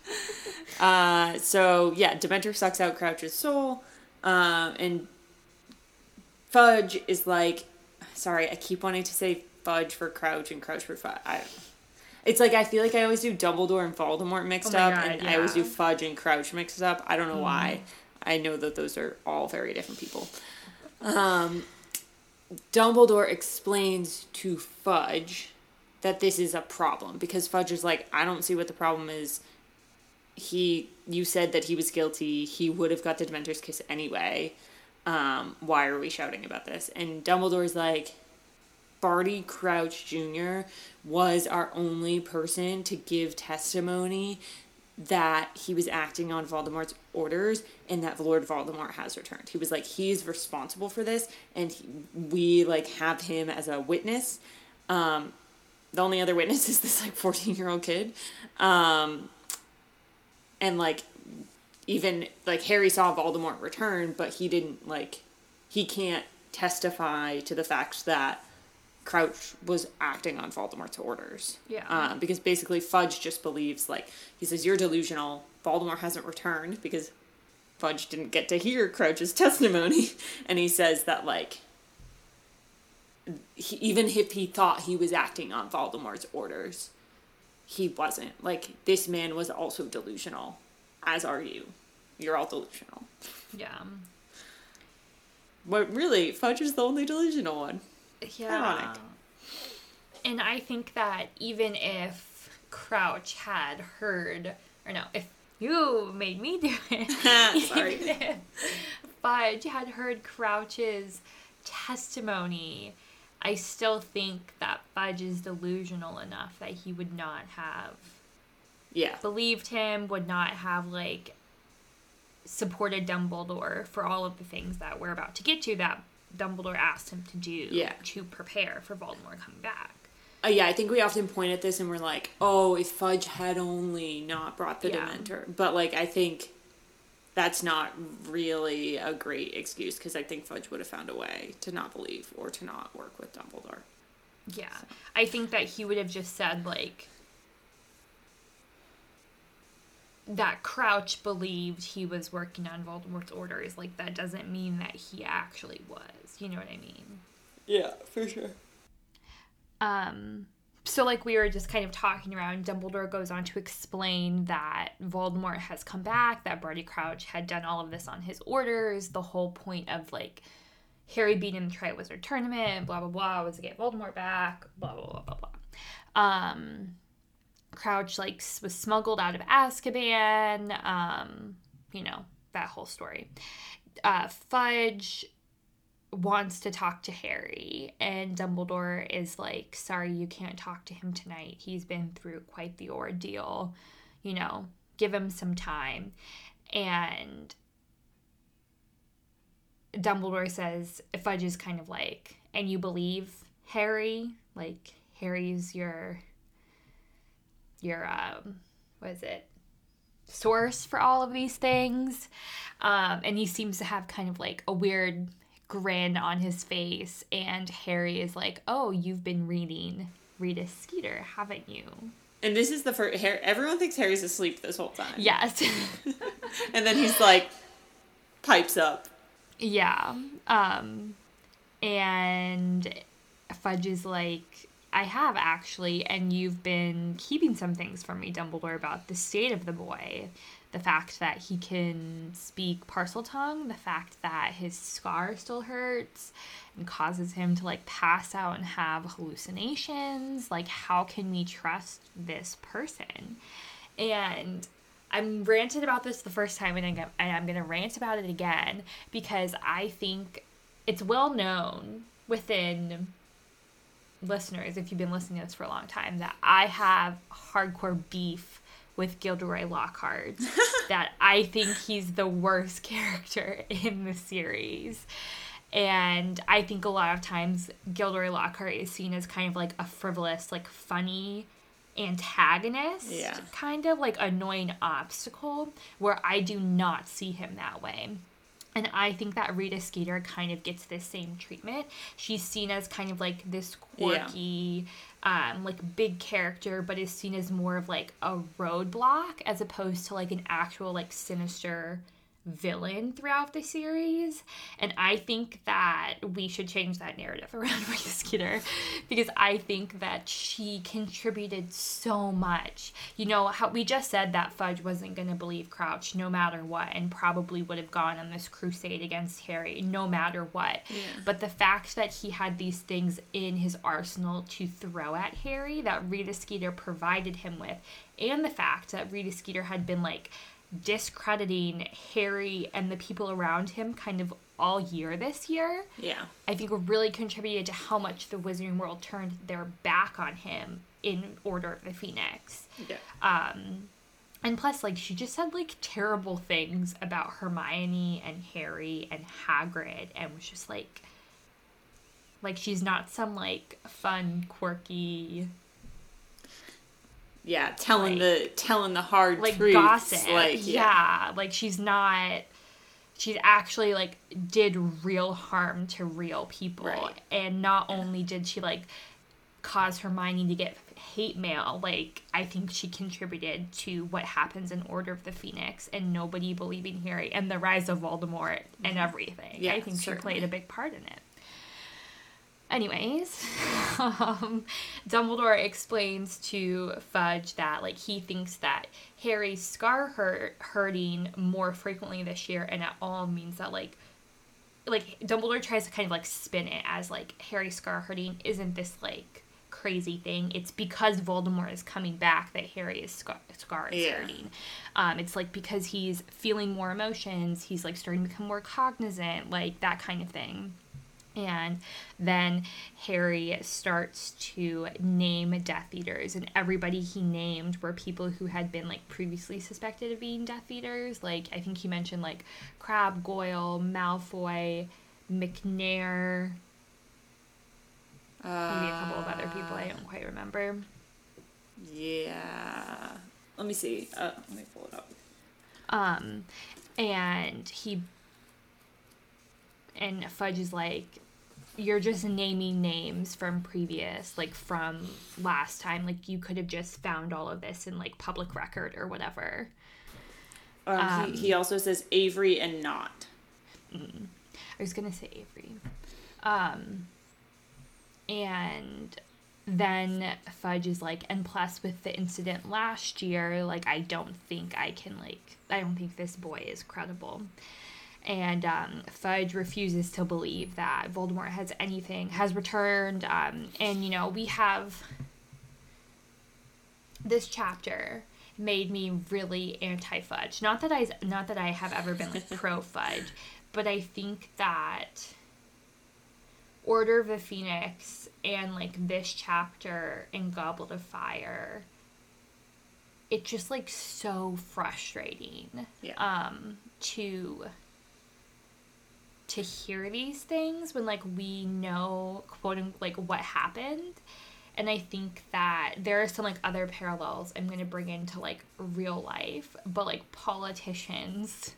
uh, so yeah, Dementor sucks out Crouch's soul, um, and Fudge is like, sorry, I keep wanting to say Fudge for Crouch and Crouch for Fudge. I, it's like I feel like I always do Dumbledore and Voldemort mixed Oh up, God, and I always do. Fudge and Crouch mixed up. I don't know why. I know that those are all very different people. Um, Dumbledore explains to Fudge that this is a problem because Fudge is like, I don't see what the problem is. He, you said that he was guilty. He would have got the Dementor's kiss anyway. Um, why are we shouting about this? And Dumbledore's like, Barty Crouch Jr. was our only person to give testimony that he was acting on Voldemort's orders and that Lord Voldemort has returned. He was like, he's responsible for this, and he, we like have him as a witness. Um, the only other witness is this like 14 year old kid. Um, and like, even like Harry saw Voldemort return, but he didn't like, he can't testify to the fact that Crouch was acting on Voldemort's orders. Yeah. Um, because basically Fudge just believes like he says you're delusional. Voldemort hasn't returned because Fudge didn't get to hear Crouch's testimony, and he says that like he, even if he thought he was acting on Voldemort's orders, he wasn't. Like this man was also delusional, as are you. You're all delusional. Yeah. But really, Fudge is the only delusional one. Yeah. Ironic. And I think that even if Crouch had heard, or no, if you made me do it, Sorry. Fudge had heard Crouch's testimony, I still think that Fudge is delusional enough that he would not have Yeah. believed him, would not have like supported Dumbledore for all of the things that we're about to get to that Dumbledore asked him to do Yeah. to prepare for Voldemort coming back. Uh, yeah, I think we often point at this and we're like, oh, if Fudge had only not brought the Yeah. Dementor. But, like, I think that's not really a great excuse because I think Fudge would have found a way to not believe or to not work with Dumbledore. Yeah. I think that he would have just said like that Crouch believed he was working on Voldemort's orders. Like that doesn't mean that he actually was. You know what I mean? Yeah, for sure. Um, so like we were just kind of talking around, Dumbledore goes on to explain that Voldemort has come back, that Barty Crouch had done all of this on his orders. The whole point of like Harry in the Triwizard Tournament, blah blah blah, was to get Voldemort back, blah blah blah blah blah. Um, Crouch like was smuggled out of Azkaban. Um, you know, that whole story. Uh, Fudge wants to talk to Harry, and Dumbledore is like, Sorry, you can't talk to him tonight. He's been through quite the ordeal. You know, give him some time. And Dumbledore says, Fudge is kind of like, And you believe Harry? Like, Harry's your, your, um, what is it? Source for all of these things. Um, and he seems to have kind of like a weird grin on his face. And Harry is like, Oh, you've been reading Rita Skeeter, haven't you? And this is the first. Harry, everyone thinks Harry's asleep this whole time. Yes. And then he's like, pipes up. yeah. Um, and Fudge is like, I have actually, and you've been keeping some things from me, Dumbledore, about the state of the boy. The fact that he can speak Parseltongue, the fact that his scar still hurts and causes him to like pass out and have hallucinations. Like, how can we trust this person? And I'm ranted about this the first time, and I'm gonna- and I'm going to rant about it again because I think it's well known within listeners, if you've been listening to this for a long time, that I have hardcore beef with Gilderoy Lockhart. that I think he's the worst character in the series. And I think a lot of times Gilderoy Lockhart is seen as kind of like a frivolous, like funny antagonist, Yeah. kind of like annoying obstacle, where I do not see him that way. And I think that Rita Skeeter kind of gets this same treatment. She's seen as kind of like this Yeah. Um, like big character, but is seen as more of like a roadblock as opposed to like an actual like sinister villain throughout the series. And I think that we should change that narrative around Rita Skeeter because I think that she contributed so much. You know, how we just said that Fudge wasn't going to believe Crouch no matter what and probably would have gone on this crusade against Harry no matter what. But the fact that he had these things in his arsenal to throw at Harry that Rita Skeeter provided him with, and the fact that Rita Skeeter had been like discrediting Harry and the people around him kind of all year this year, Yeah. I think really contributed to how much the Wizarding World turned their back on him in Order of the Phoenix. Yeah. Um, and plus, like, she just said, like, terrible things about Hermione and Harry and Hagrid and was just like, like, she's not some, like, fun, quirky, yeah. Telling Like- the telling the hard like truths. gossip. Like yeah. like she's not. She's actually like did real harm to real people, Right. and not only did she like cause Hermione to get hate mail, like I think she contributed to what happens in Order of the Phoenix and nobody believing Harry and the rise of Voldemort and everything. Mm-hmm. Yeah, I think she played a big part in it. Anyways, um, Dumbledore explains to Fudge that like he thinks that Harry's scar hurt hurting more frequently this year, and it all means that like like Dumbledore tries to kind of like spin it as like Harry's scar hurting isn't this like crazy thing. It's because Voldemort is coming back that Harry is scar, scar is Yeah. hurting. Um, it's like because he's feeling more emotions, he's like starting to become more cognizant, like that kind of thing. And then Harry starts to name Death Eaters, and everybody he named were people who had been like previously suspected of being Death Eaters. Like I think he mentioned like Crabbe Goyle, Malfoy, Macnair, maybe a couple of other people I don't quite remember. Yeah. Let me see. Uh, let me pull it up. Um, and he and Fudge is like, you're just naming names from previous, like from last time. Like you could have just found all of this in like public record or whatever. Um, he, he also says Avery and not. I was gonna say Avery. Um, and then Fudge is like, and plus with the incident last year, like I don't think I can like I don't think this boy is credible. And um, Fudge refuses to believe that Voldemort has anything has returned. Um, and you know we have this chapter made me really anti fudge. Not that I not that I have ever been like pro fudge, but I think that Order of the Phoenix and like this chapter in Goblet of Fire it's just like so frustrating Yeah. um to to hear these things when like we know quote unquote like what happened and i think that there are some like other parallels i'm going to bring into like real life but like politicians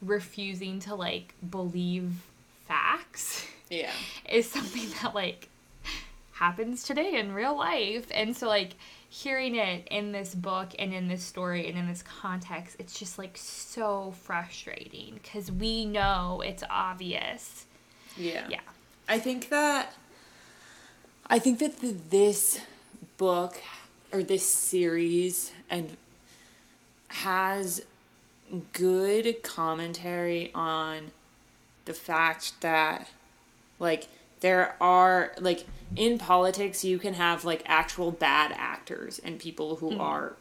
refusing to like believe facts Yeah. is something that like happens today in real life and so like hearing it in this book and in this story and in this context it's just like so frustrating because we know it's obvious Yeah. yeah I think that I think that the, this book or this series and has good commentary on the fact that like there are like in politics you can have like actual bad actors and people who mm-hmm. are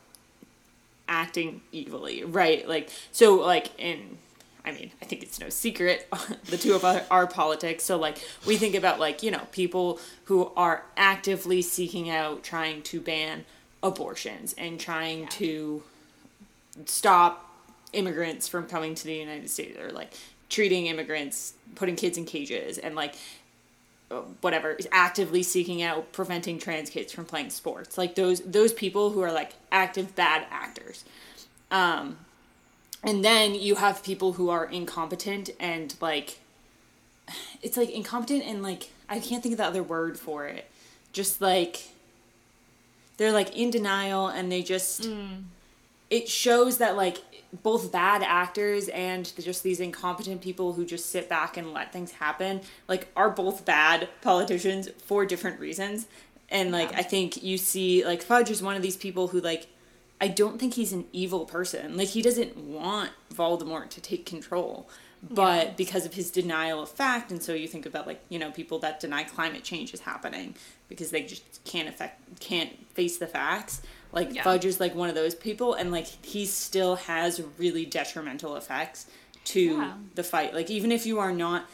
acting evilly right? Like so like in i mean i think it's no secret the two of us are politics. So like we think about like you know people who are actively seeking out trying to ban abortions and trying to stop immigrants from coming to the united states or like treating immigrants putting kids in cages and like whatever is actively seeking out preventing trans kids from playing sports. Like those those people who are like active bad actors. Um and then you have people who are incompetent and like it's like incompetent and like i can't think of the other word for it. Just like they're like in denial and they just it shows that like both bad actors and just these incompetent people who just sit back and let things happen like are both bad politicians for different reasons and like Yeah. i think you see like fudge is one of these people who like i don't think he's an evil person like he doesn't want voldemort to take control but Yeah. because of his denial of fact and so you think about like you know people that deny climate change is happening because they just can't affect can't face the facts like Yeah. fudge is like one of those people and like he still has really detrimental effects to Yeah. the fight like even if you are not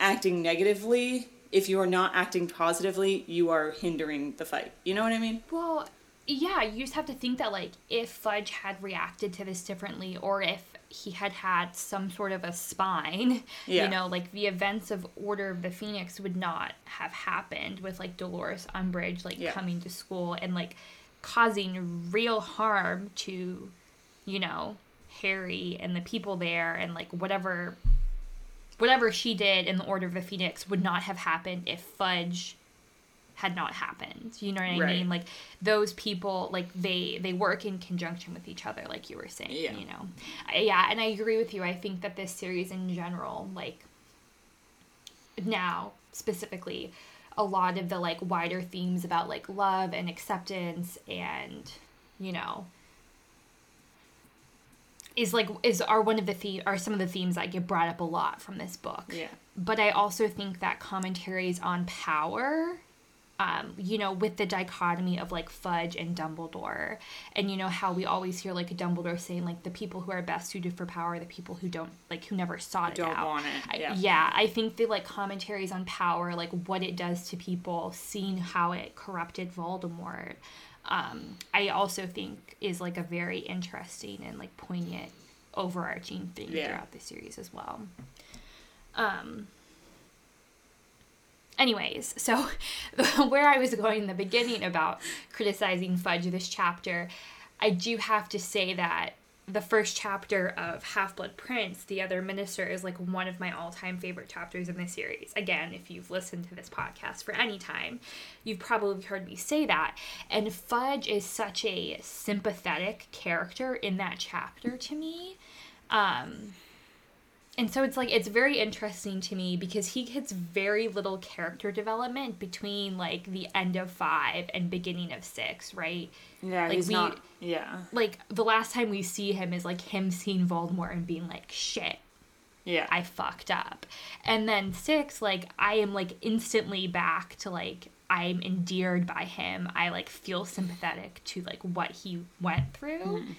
acting negatively if you are not acting positively you are hindering the fight you know what i mean Well, yeah, you just have to think that like if Fudge had reacted to this differently, or if he had had some sort of a spine, Yeah. you know, like the events of Order of the Phoenix would not have happened with like Dolores Umbridge like Yeah. coming to school and like causing real harm to, you know, Harry and the people there and like whatever whatever she did in the Order of the Phoenix would not have happened if Fudge had not happened. You know what I Right. mean? Like those people, like they they work in conjunction with each other, like you were saying. Yeah. You know, I, yeah, and I agree with you. I think that this series in general, like now specifically, a lot of the like wider themes about like love and acceptance and you know is like is are one of the the are some of the themes that get brought up a lot from this book. Yeah. But I also think that commentaries on power, um, you know, with the dichotomy of like Fudge and Dumbledore, and you know how we always hear like Dumbledore saying like the people who are best suited for power are the people who don't like who never sought it Don't out. want it, I- yeah. yeah, I think the like commentaries on power, like what it does to people, seeing how it corrupted Voldemort. Um, I also think is like a very interesting and like poignant overarching theme Yeah. throughout the series as well. Um, anyways, so where I was going in the beginning about criticizing Fudge this chapter, I do have to say that the first chapter of Half Blood Prince, The Other Minister, is like one of my all time favorite chapters in the series. Again, if you've listened to this podcast for any time, you've probably heard me say that. And Fudge is such a sympathetic character in that chapter to me. Um, and so it's like it's very interesting to me because he gets very little character development between like the end of five and beginning of six, right? yeah Like, he's we- not yeah Like the last time we see him is like him seeing Voldemort and being like, shit, yeah I fucked up. And then six, like I am like instantly back to like I'm endeared by him. I like feel sympathetic to like what he went through. Mm-hmm.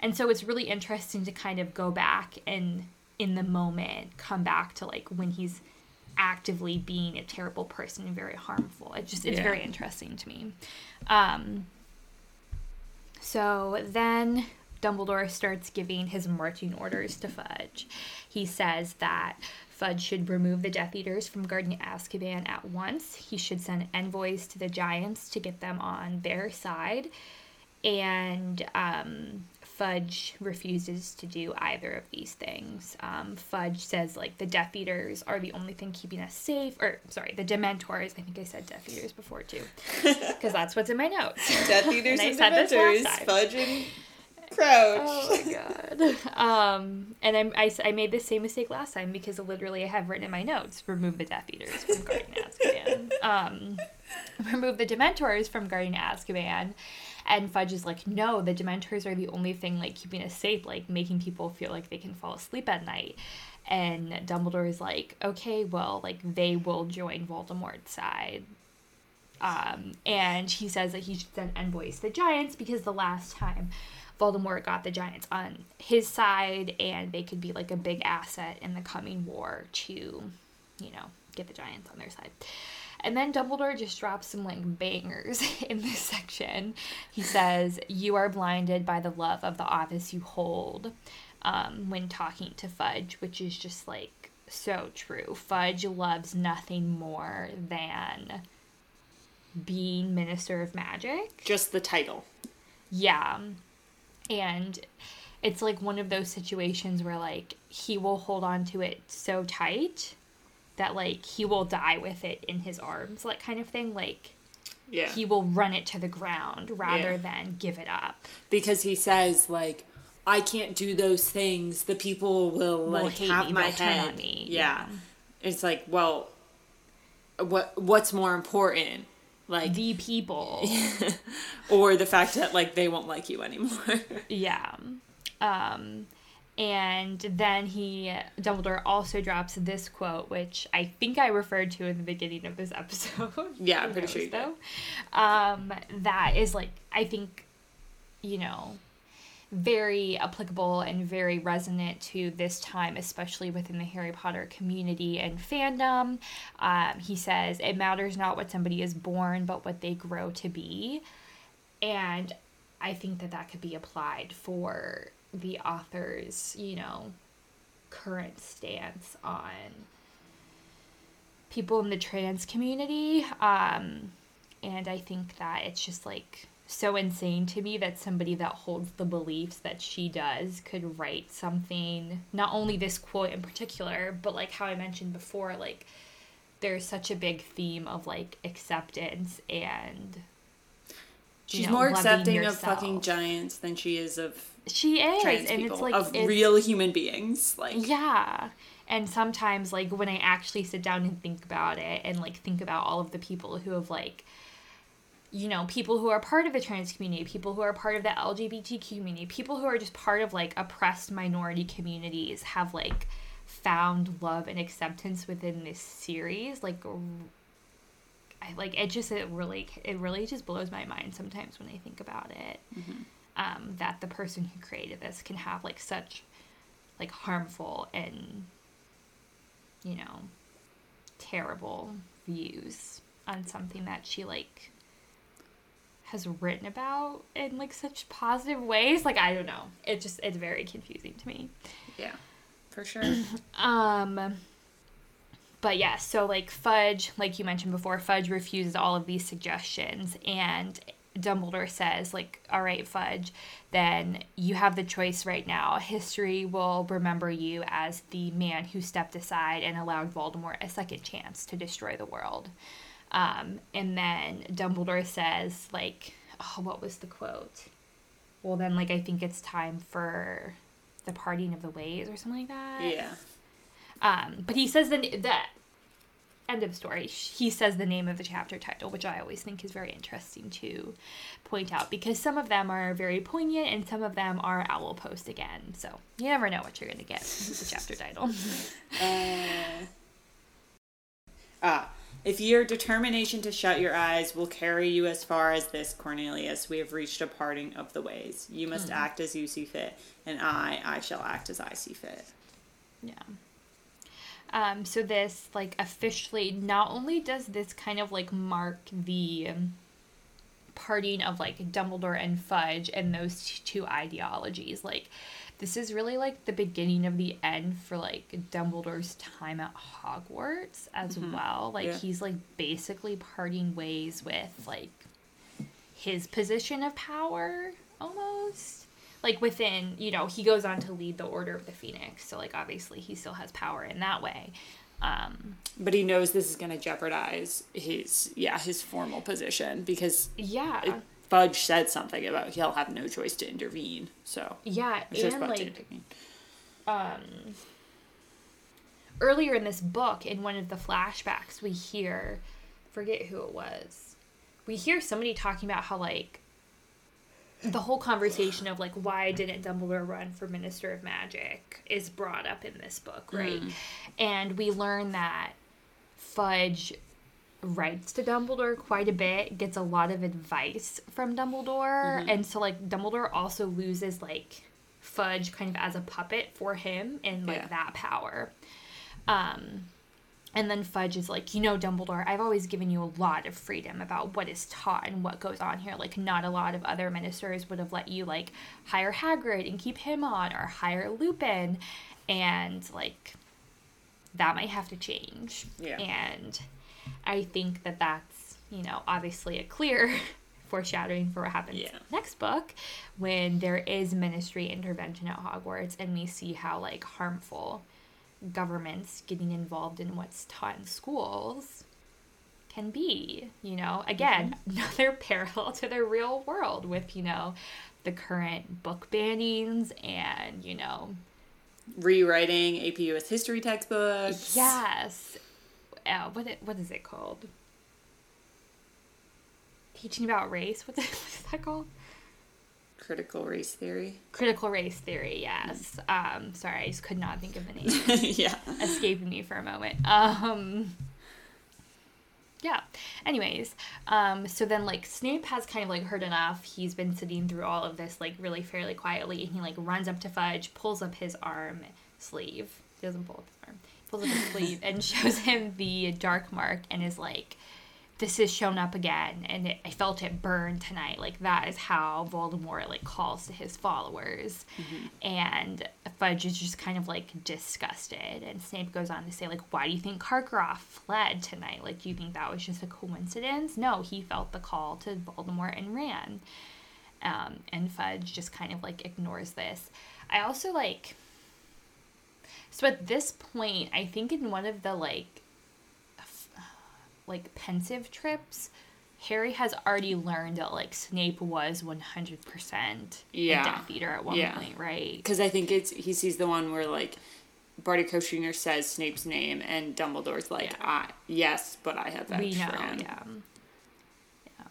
And so it's really interesting to kind of go back and in the moment come back to like when he's actively being a terrible person and very harmful. It just it's Yeah. very interesting to me. Um so then Dumbledore starts giving his marching orders to Fudge. He says that Fudge should remove the Death Eaters from guarding Azkaban at once. He should send envoys to the Giants to get them on their side. And um, Fudge refuses to do either of these things. Um, Fudge says, like, the Death Eaters are the only thing keeping us safe. Or, sorry, the Dementors. I think I said Death Eaters before, too. Because that's what's in my notes. Death Eaters And and Dementors. Fudge and Crouch. Oh my god. Um, and I'm, I, s- I made the same mistake last time because literally I have written in my notes remove the Death Eaters from Guardian Azkaban. Um, remove the Dementors from Guardian Azkaban. And Fudge is like, no, the Dementors are the only thing like keeping us safe, like making people feel like they can fall asleep at night. And Dumbledore is like, okay, well, like they will join Voldemort's side. Um, and he says that he should send envoys to the Giants because the last time Voldemort got the Giants on his side, and they could be like a big asset in the coming war to, you know, get the Giants on their side. And then Dumbledore just drops some like bangers in this section. He says, You are blinded by the love of the office you hold um, when talking to Fudge, which is just like so true. Fudge loves nothing more than being Minister of Magic. Just the title. Yeah. And it's like one of those situations where like he will hold on to it so tight that like he will die with it in his arms, like kind of thing. Like Yeah. he will run it to the ground rather Yeah. than give it up. because he says like I can't do those things. The people will like hate have me, my head. on me. Yeah. Yeah. It's like, well, what what's more important? Like The people. or the fact that like they won't like you anymore. Yeah. Um, and then he, Dumbledore also drops this quote, which I think I referred to in the beginning of this episode. Yeah, I'm pretty sure knows, you did. though. Um, that is like, I think, you know, very applicable and very resonant to this time, especially within the Harry Potter community and fandom. Um, he says, It matters not what somebody is born, but what they grow to be. And I think that that could be applied for the author's, you know, current stance on people in the trans community. Um, and I think that it's just like so insane to me that somebody that holds the beliefs that she does could write something, not only this quote in particular, but like how I mentioned before, like there's such a big theme of like acceptance and She's know, more accepting of fucking giants than she is of she is trans and people, it's like of it's, real human beings. Like yeah and sometimes like when i actually sit down and think about it and like think about all of the people who have like you know people who are part of the trans community people who are part of the lgbt community people who are just part of like oppressed minority communities have like found love and acceptance within this series like I like it just it really it really just blows my mind sometimes when I think about it. Mm-hmm. Um, that the person who created this can have like such like harmful and you know terrible views on something that she like has written about in like such positive ways like i don't know it just it's very confusing to me yeah, for sure. um but yeah, so like Fudge, like you mentioned before, Fudge refuses all of these suggestions and Dumbledore says like, "All right, Fudge, then you have the choice right now. History will remember you as the man who stepped aside and allowed Voldemort a second chance to destroy the world." Um, and then Dumbledore says like, "Oh, what was the quote?" Well, then like I think it's time for the parting of the ways or something like that. yeah. Um, but he says the the end of story. He says the name of the chapter title, which I always think is very interesting to point out because some of them are very poignant and some of them are owl post again. So you never know what you're gonna get with the chapter title. Uh, ah, If your determination to shut your eyes will carry you as far as this, Cornelius, we have reached a parting of the ways. You must act as you see fit, and I, I shall act as I see fit. Yeah. Um, so this like officially not only does this kind of like mark the parting of like Dumbledore and Fudge and those two ideologies, like this is really like the beginning of the end for like Dumbledore's time at Hogwarts as well. Like Yeah. he's like basically parting ways with like his position of power almost like within you know he goes on to lead the order of the phoenix so like obviously he still has power in that way um But he knows this is going to jeopardize his, yeah, his formal position because yeah Fudge said something about he'll have no choice to intervene. So, yeah and like intervene. earlier in this book in one of the flashbacks we hear forget who it was we hear somebody talking about how like the whole conversation of like why didn't Dumbledore run for Minister of Magic is brought up in this book, right? And we learn that Fudge writes to Dumbledore quite a bit, gets a lot of advice from Dumbledore, and so like Dumbledore also loses like Fudge kind of as a puppet for him and like Yeah. that power. Um and then Fudge is like, you know, Dumbledore, I've always given you a lot of freedom about what is taught and what goes on here. Like, not a lot of other ministers would have let you, like, hire Hagrid and keep him on or hire Lupin. And, like, that might have to change. Yeah. And I think that that's, you know, obviously a clear foreshadowing for what happens Yeah. next book when there is ministry intervention at Hogwarts and we see how, like, harmful governments getting involved in what's taught in schools can be you know? Again another parallel to the real world with you know the current book bannings and you know Rewriting AP US history textbooks. yes. Uh, what it, what is it called? Teaching about race? What, what is that called Critical race theory. critical race theory yes um sorry i just could not think of the name yeah. escaped me for a moment. Um yeah. Anyways, um so then like Snape has kind of like heard enough. He's been sitting through all of this like really fairly quietly and he like runs up to Fudge, pulls up his arm sleeve. He doesn't pull up his arm. Pulls up his sleeve and shows him the dark mark and is like this has shown up again and it, I felt it burn tonight. Like that is how Voldemort like calls to his followers. And Fudge is just kind of like disgusted. And Snape goes on to say, like, why do you think Karkaroff fled tonight? Like, do you think that was just a coincidence? No, he felt the call to Voldemort and ran. Um, and Fudge just kind of like ignores this. I also like. So at this point, I think in one of the like like Pensieve trips, Harry has already learned that like Snape was one hundred percent Yeah. a Death Eater at one Yeah. point, right? Because I think it's he sees the one where like Barty Crouch Jr. says Snape's name and Dumbledore's like, Yeah. I yes, but I have that we know, yeah, yeah.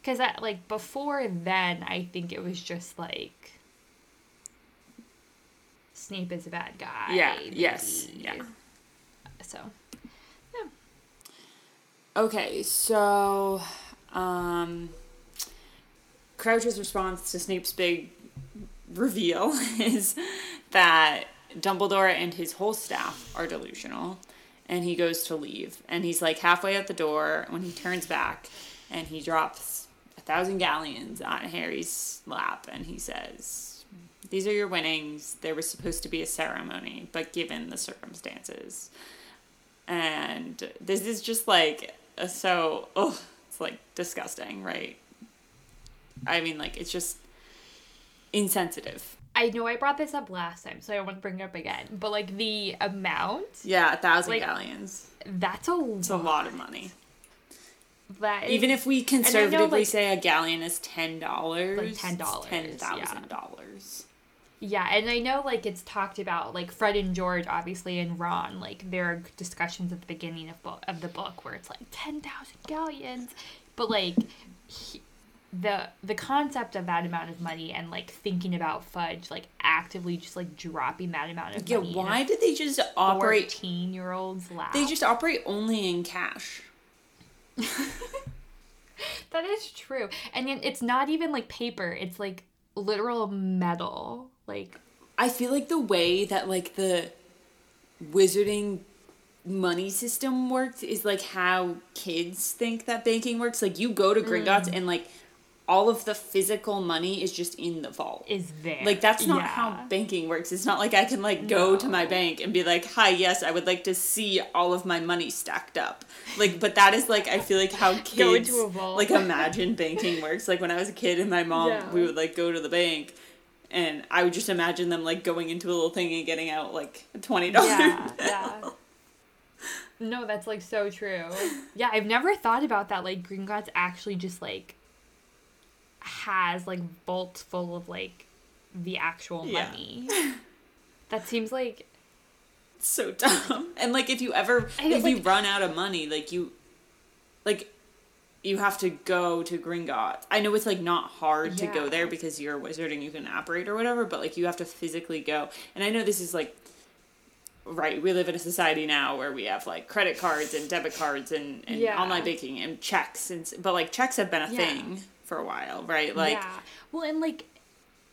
Because that like before then, I think it was just like Snape is a bad guy. Yeah, yes, yeah. So Okay, so um Crouch's response to Snape's big reveal is that Dumbledore and his whole staff are delusional and he goes to leave. And he's like halfway out the door when he turns back and he drops a thousand galleons on Harry's lap and he says these are your winnings. There was supposed to be a ceremony but given the circumstances. And this is just like so oh it's like disgusting right? I mean like it's just insensitive. I know I brought this up last time, so I to bring it up again. But like the amount, yeah a thousand Like- galleons. that's a it's a lot of money. That even if we I know, conservatively like- say a galleon is ten dollars Like $10, ten thousand dollars Yeah, and I know like it's talked about like Fred and George obviously and Ron like there are discussions at the beginning of book of the book where it's like ten thousand galleons, but like he, the the concept of that amount of money and like thinking about fudge like actively just like dropping that amount of Yeah, money why did they just operate? 14 year olds lap They just operate only in cash. that is true and it's not even like paper it's like literal metal like I feel like the way that like the wizarding money system works is like how kids think that banking works. Like you go to Gringotts mm. and like all of the physical money is just in the vault. is there Like that's not Yeah. how banking works. It's not like I can like go to my bank and be like, "Hi, yes, I would like to see all of my money stacked up." Like, but that is like I feel like how kids Go into a vault. like imagine banking works. Like when I was a kid and my mom, Yeah. we would like go to the bank, and I would just imagine them like going into a little thing and getting out like a twenty dollars. yeah yeah no that's like so true yeah i've never thought about that like Gringotts actually just like has like vaults full of like the actual Yeah. money that seems like so dumb. And like if you ever I- if you run out of money, like you like you have to go to Gringotts. I know it's like not hard to go there because you're a wizard and you can apparate or whatever, but like you have to physically go. And I know this is like right, we live in a society now where we have like credit cards and debit cards and, and Yeah. online banking and checks and but like checks have been a Yeah. thing for a while, right? Like yeah well and like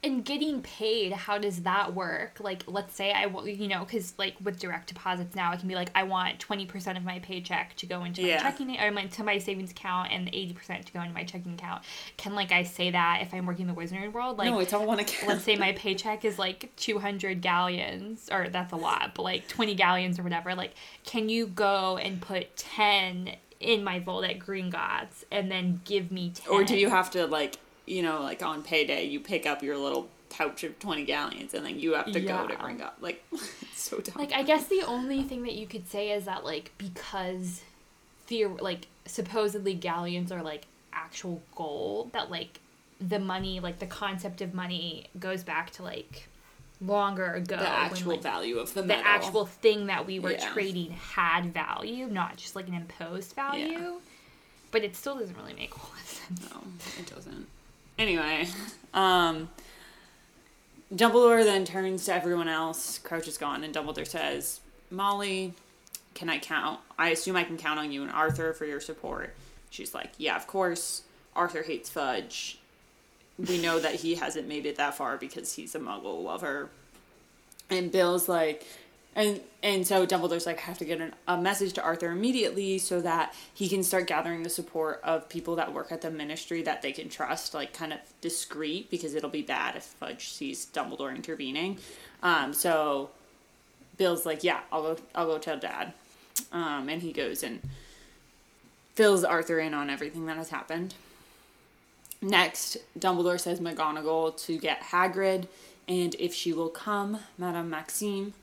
and getting paid how does that work like let's say i want you know because like with direct deposits now it can be like i want 20% of my paycheck to go into my Yeah. checking or my, to my savings account and 80% to go into my checking account can like i say that if i'm working in the wizarding world like no, it's all one account. let's say my paycheck is like 200 galleons or that's a lot but like 20 galleons or whatever like can you go and put 10 in my vault at Gringotts and then give me 10 Or do you have to like you know like on payday you pick up your little pouch of twenty galleons and then you have to go to Yeah. bring up like it's so dumb. like i guess the only thing that you could say is that like because the like supposedly galleons are like actual gold that like the money like the concept of money goes back to like longer ago the when, actual like, value of the metal. the actual thing that we were Yeah. trading had value, not just like an imposed value. But it still doesn't really make a lot of sense. no, it doesn't. Anyway, um, Dumbledore then turns to everyone else. Crouch is gone, and Dumbledore says, "Molly, can I count? I assume I can count on you and Arthur for your support." She's like, "Yeah, of course." Arthur hates fudge. We know that he hasn't made it that far because he's a Muggle lover. And Bill's like, and and so Dumbledore's like, I have to get an, a message to Arthur immediately so that he can start gathering the support of people that work at the ministry that they can trust, like kind of discreet, because it'll be bad if Fudge sees Dumbledore intervening. Um, so Bill's like, yeah, I'll go, I'll go tell Dad, um, and he goes and fills Arthur in on everything that has happened. Next, Dumbledore says McGonagall to get Hagrid, and if she will come, Madame Maxime,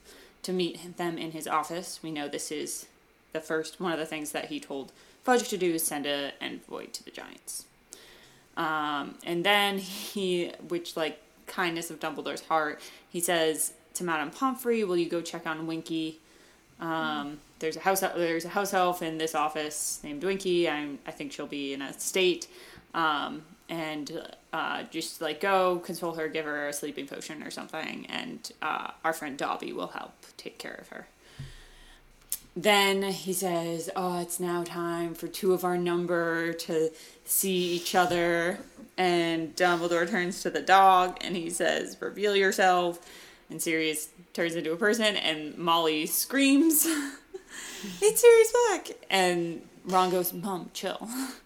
to meet them in his office. We know this is the first one of the things that he told Fudge to do is send a envoy to the Giants. Um, and then he, which like kindness of Dumbledore's heart, he says to Madame Pomfrey, "Will you go check on Winky? Um, there's a house there's a house elf in this office named Winky. I'm I think she'll be in a state." Um, and uh, just like go console her, give her a sleeping potion or something, and uh, our friend Dobby will help take care of her. Then he says, "Oh, it's now time for two of our number to see each other." And Dumbledore turns to the dog and he says, "Reveal yourself." And Sirius turns into a person, and Molly screams, "It's Sirius Black!" And Ron goes, "Mom, chill."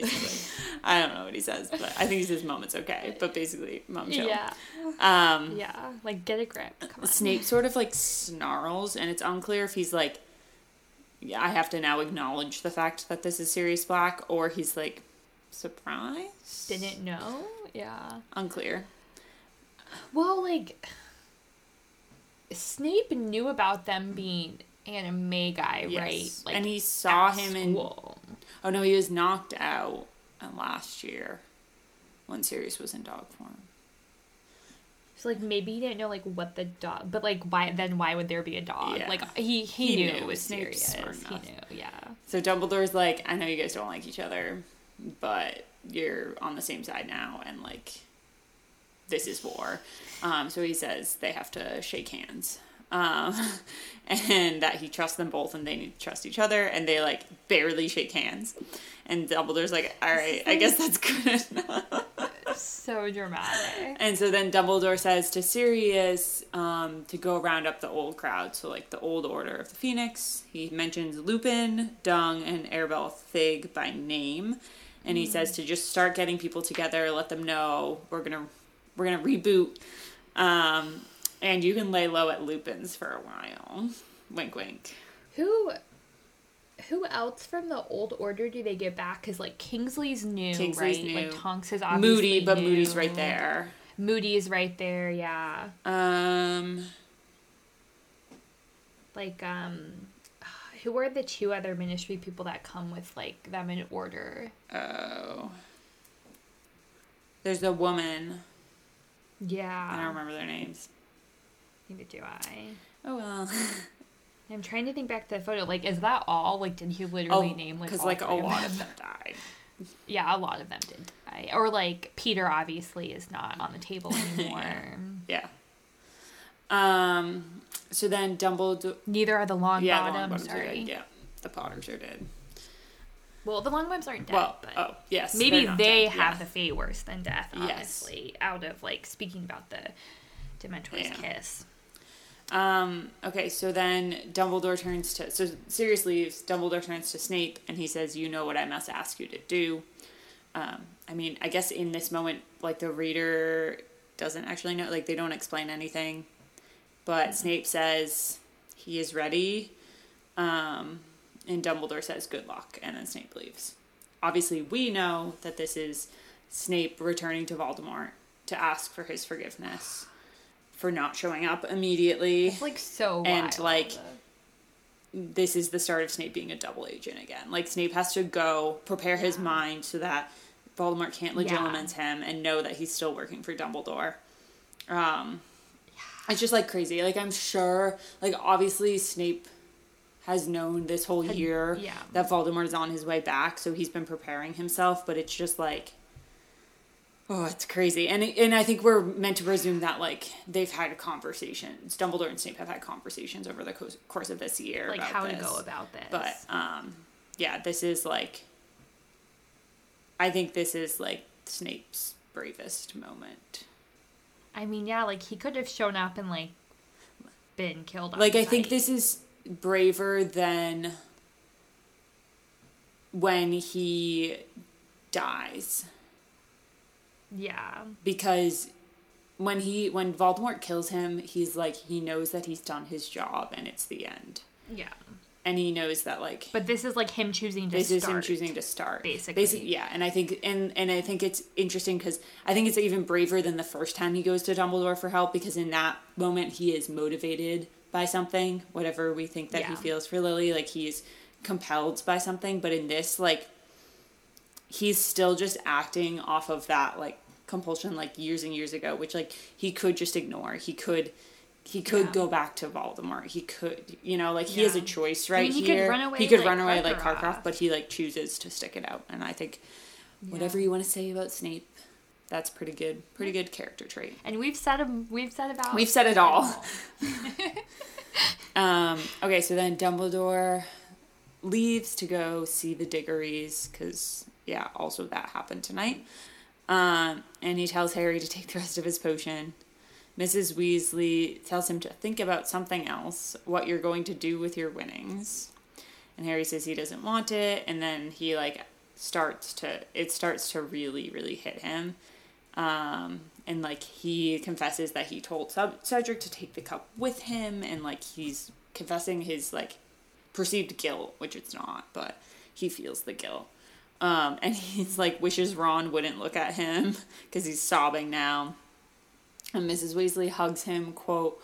basically, I don't know what he says, but I think he says, "Mom, it's okay." But basically, "Mom, chill." Yeah. Um, Yeah. Like get a grip. Come on. Snape sort of like snarls, and it's unclear if he's like, yeah, I have to now acknowledge the fact that this is Sirius Black, or he's like, surprised? Didn't know? Yeah. Unclear. Well, like Snape knew about them being Animagus, Yes. right? Like and he saw him in. school. Oh no, he was knocked out uh, last year when Sirius was in dog form. So like maybe he didn't know like what the dog, but like why then why would there be a dog? Yeah. Like he he, He knew, knew. it was Sirius. He knew, yeah. So Dumbledore's like, I know you guys don't like each other. but you're on the same side now, and like this is war. Um, so he says they have to shake hands. Um, and that he trusts them both and they need to trust each other and they like barely shake hands. And Dumbledore's like, all right, I guess that's good. enough So dramatic. and so then Dumbledore says to Sirius um, to go round up the old crowd. So, like the old Order of the Phoenix. He mentions Lupin, Dung, and Arabella Figg by name. And he says to just start getting people together, let them know we're gonna we're gonna reboot. Um, and you can lay low at Lupin's for a while. Wink, wink. Who who else from the old order do they get back? Because like Kingsley's new, Kingsley's right? new. Like Tonks is obviously Moody, but new. Moody's right there. Moody's right there. Yeah. Um, Like um, who are the two other ministry people that come with like them in order? oh, there's a woman. Yeah. I don't remember their names. Neither do I. Oh well. I'm trying to think back to the photo. Like, is that all? Like, did he Oh, literally name like because like a lot of them died. Yeah, a lot of them did die. Or like Peter obviously is not on the table anymore. Yeah. Um. So then Dumbledore. Neither are the long Yeah, the bottoms. Longbottoms are Sorry. dead. Yeah, the Potters are dead. Well, the Longbottoms aren't dead, Well, but oh yes, maybe they dead, have yeah. the fate worse than death. Yes. Out of like speaking about the Dementor's Yeah. kiss. Um, okay, so then Dumbledore turns to so Sirius leaves. Dumbledore turns to Snape and he says, "You know what I must ask you to do." Um, I mean, I guess in this moment, like the reader doesn't actually know, like they don't explain anything, but Snape says he is ready, um, and Dumbledore says, "Good luck," and then Snape leaves. Obviously, we know that this is Snape returning to Voldemort to ask for his forgiveness for not showing up immediately It's like so And, wild. like, this is the start of Snape being a double agent again. Like Snape has to go prepare his mind so that Voldemort can't legitimize him and know that he's still working for Dumbledore. Um, it's just like crazy. Like I'm sure, like obviously Snape has known this whole year yeah. that Voldemort is on his way back, so he's been preparing himself. But it's just like, oh, it's crazy. And and I think we're meant to presume that like they've had conversations. Dumbledore and Snape have had conversations over the co- course of this year, like about how to go about this. But um, yeah, this is like. I think this is like Snape's bravest moment. I mean, yeah, like he could have shown up and like been killed. On like I think this is braver than when he dies Yeah. because when he when Voldemort kills him he's like he knows that he's done his job and it's the end Yeah. and he knows that like But this is like him choosing to this is him choosing to start basically. Basi- yeah and i think and and i think it's interesting because i think it's even braver than the first time he goes to dumbledore for help because in that moment he is motivated by something whatever we think that he feels for lily like he's compelled by something but in this like he's still just acting off of that like compulsion like years and years ago which like he could just ignore he could he could Yeah. go back to Voldemort. He could, you know, like he has a Yeah. choice I right mean, he could here. run away he could like run away like Karkaroff. Karkaroff, but he like chooses to stick it out. And I think whatever you want to say about Snape, that's pretty good. Pretty good character trait. And we've said. We've said about. We've said it all. Um, okay, so then Dumbledore leaves to go see the Diggories because, yeah, also that happened tonight. Um, and he tells Harry to take the rest of his potion. Mrs. Weasley tells him to think about something else, what you're going to do with your winnings. And Harry says he doesn't want it, and then he like starts to it starts to really really hit him. Um, and like he confesses that he told Ced- Cedric to take the cup with him, and like he's confessing his like perceived guilt, which it's not, but he feels the guilt. Um, and he's like wishes Ron wouldn't look at him because he's sobbing now. And Mrs. Weasley hugs him, quote,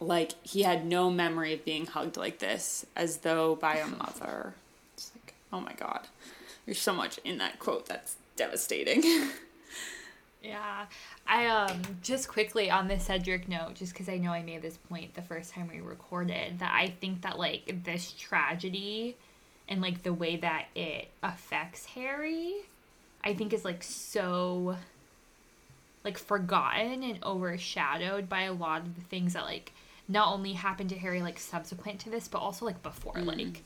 like he had no memory of being hugged like this, as though by a mother. It's like, oh my god. There's so much in that quote that's devastating. Yeah. I um just quickly on the Cedric note, just because I know I made this point the first time we recorded, that I think that like this tragedy and like the way that it affects Harry, I think is like so like forgotten and overshadowed by a lot of the things that like not only happened to Harry like subsequent to this, but also like before. Mm-hmm. Like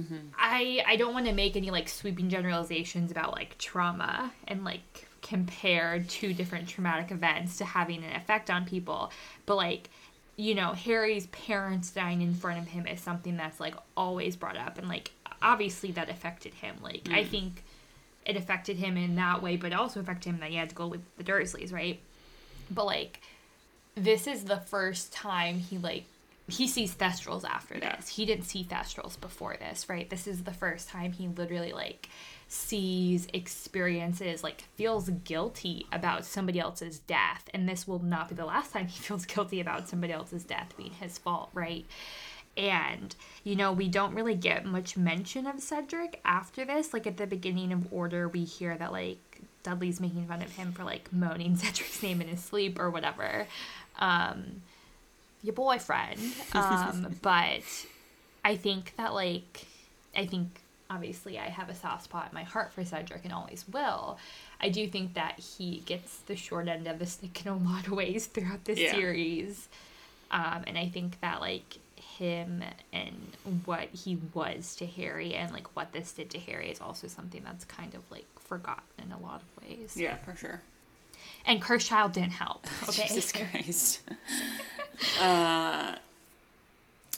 mm-hmm. I I don't want to make any like sweeping generalizations about like trauma and like compare two different traumatic events to having an effect on people, but like you know Harry's parents dying in front of him is something that's like always brought up and like obviously that affected him. Like I mm. think it affected him in that way, but it also affected him that he had to go with the Dursleys, right? But like this is the first time he like he sees Thestrals after Yeah. this. He didn't see Thestrals before this, right? This is the first time he literally like sees experiences like feels guilty about somebody else's death. And this will not be the last time he feels guilty about somebody else's death being his fault right? And you know we don't really get much mention of cedric after this. Like at the beginning of order we hear that like dudley's making fun of him for like moaning cedric's name in his sleep or whatever. Um your boyfriend. Um but i think that like i think obviously i have a soft spot in my heart for cedric and always will i do think that he gets the short end of the stick in a lot of ways throughout this Yeah. series um, and I think that like him and what he was to Harry and like what this did to Harry is also something that's kind of like forgotten in a lot of ways. Yeah, for sure. And Cursed Child didn't help. Okay. Jesus Christ. uh,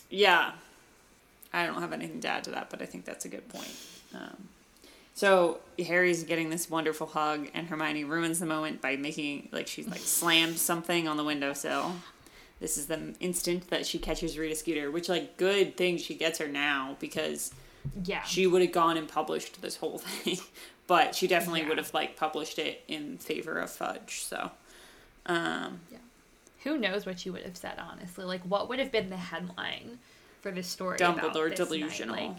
yeah. I don't have anything to add to that, but I think that's a good point. Um, so Harry's getting this wonderful hug, and Hermione ruins the moment by making like she's like slammed something on the windowsill. This is the instant that she catches Rita Skeeter, which like good thing she gets her now because yeah. she would have gone and published this whole thing, but she definitely Yeah. would have like published it in favor of Fudge. So, um, Who knows what she would have said, honestly? Like, what would have been the headline for this story? about Dumbledore this night? delusional. Like,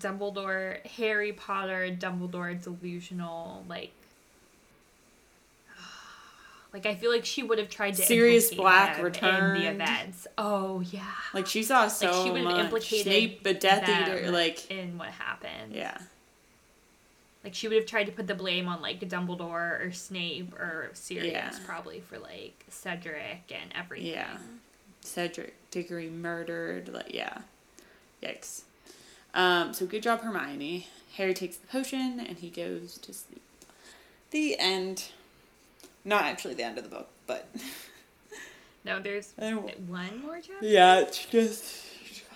Dumbledore, Harry Potter, Dumbledore delusional, like. Like I feel like she would have tried to implicate Black return the events. Oh yeah, Like she saw so like she would have implicated Snape, the Death Eater, like in what happened. yeah, Like she would have tried to put the blame on like Dumbledore or Snape or Sirius Yeah. probably for like Cedric and everything. yeah. Cedric Diggory murdered. Like yeah, yikes. Um, so good job, Hermione. Harry takes the potion and he goes to sleep. The end. Not actually the end of the book, but No, there's don't- one more chapter. yeah, it's just.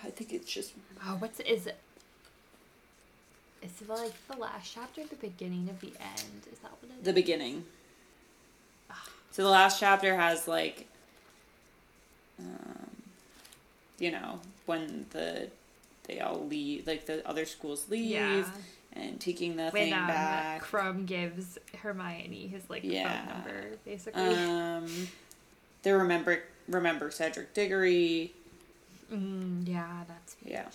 I think it's just Oh, what's is it? Is it like the last chapter, the beginning of the end? Is that what it is? the beginning. So the last chapter has like, um, you know, when the they all leave, like the other schools leave, Yeah. and taking the when thing um, back. Krum gives Hermione his like Yeah. phone number, basically. Um, they remember remember Cedric Diggory, mm, yeah, that's huge. Yeah.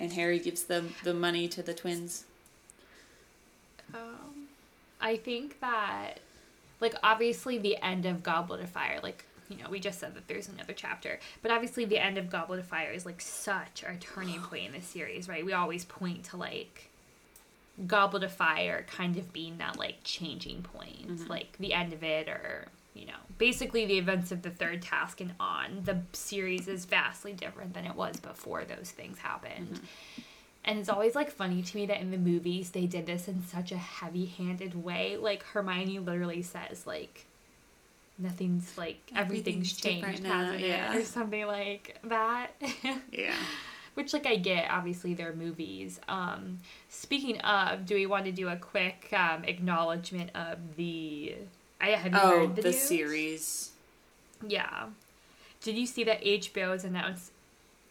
and Harry gives them the money to the twins. Um, I think that, like, obviously the end of Goblet of Fire, like, you know, we just said that there's another chapter, but obviously the end of Goblet of Fire is like such a turning point in the series, right? We always point to like Goblet of Fire kind of being that like changing point, mm-hmm. like the end of it, or you know, basically the events of the third task and on. The series is vastly different than it was before those things happened. Mm-hmm. And it's always like funny to me that in the movies they did this in such a heavy-handed way. Like Hermione literally says like nothing's like everything's, Everything's changed, now, yeah. Or something like that. Yeah. Which like I get, obviously they're movies. Um speaking of, do we want to do a quick um acknowledgement of the I have you Oh, heard the, the, series. Yeah. Did you see that HBO has announced?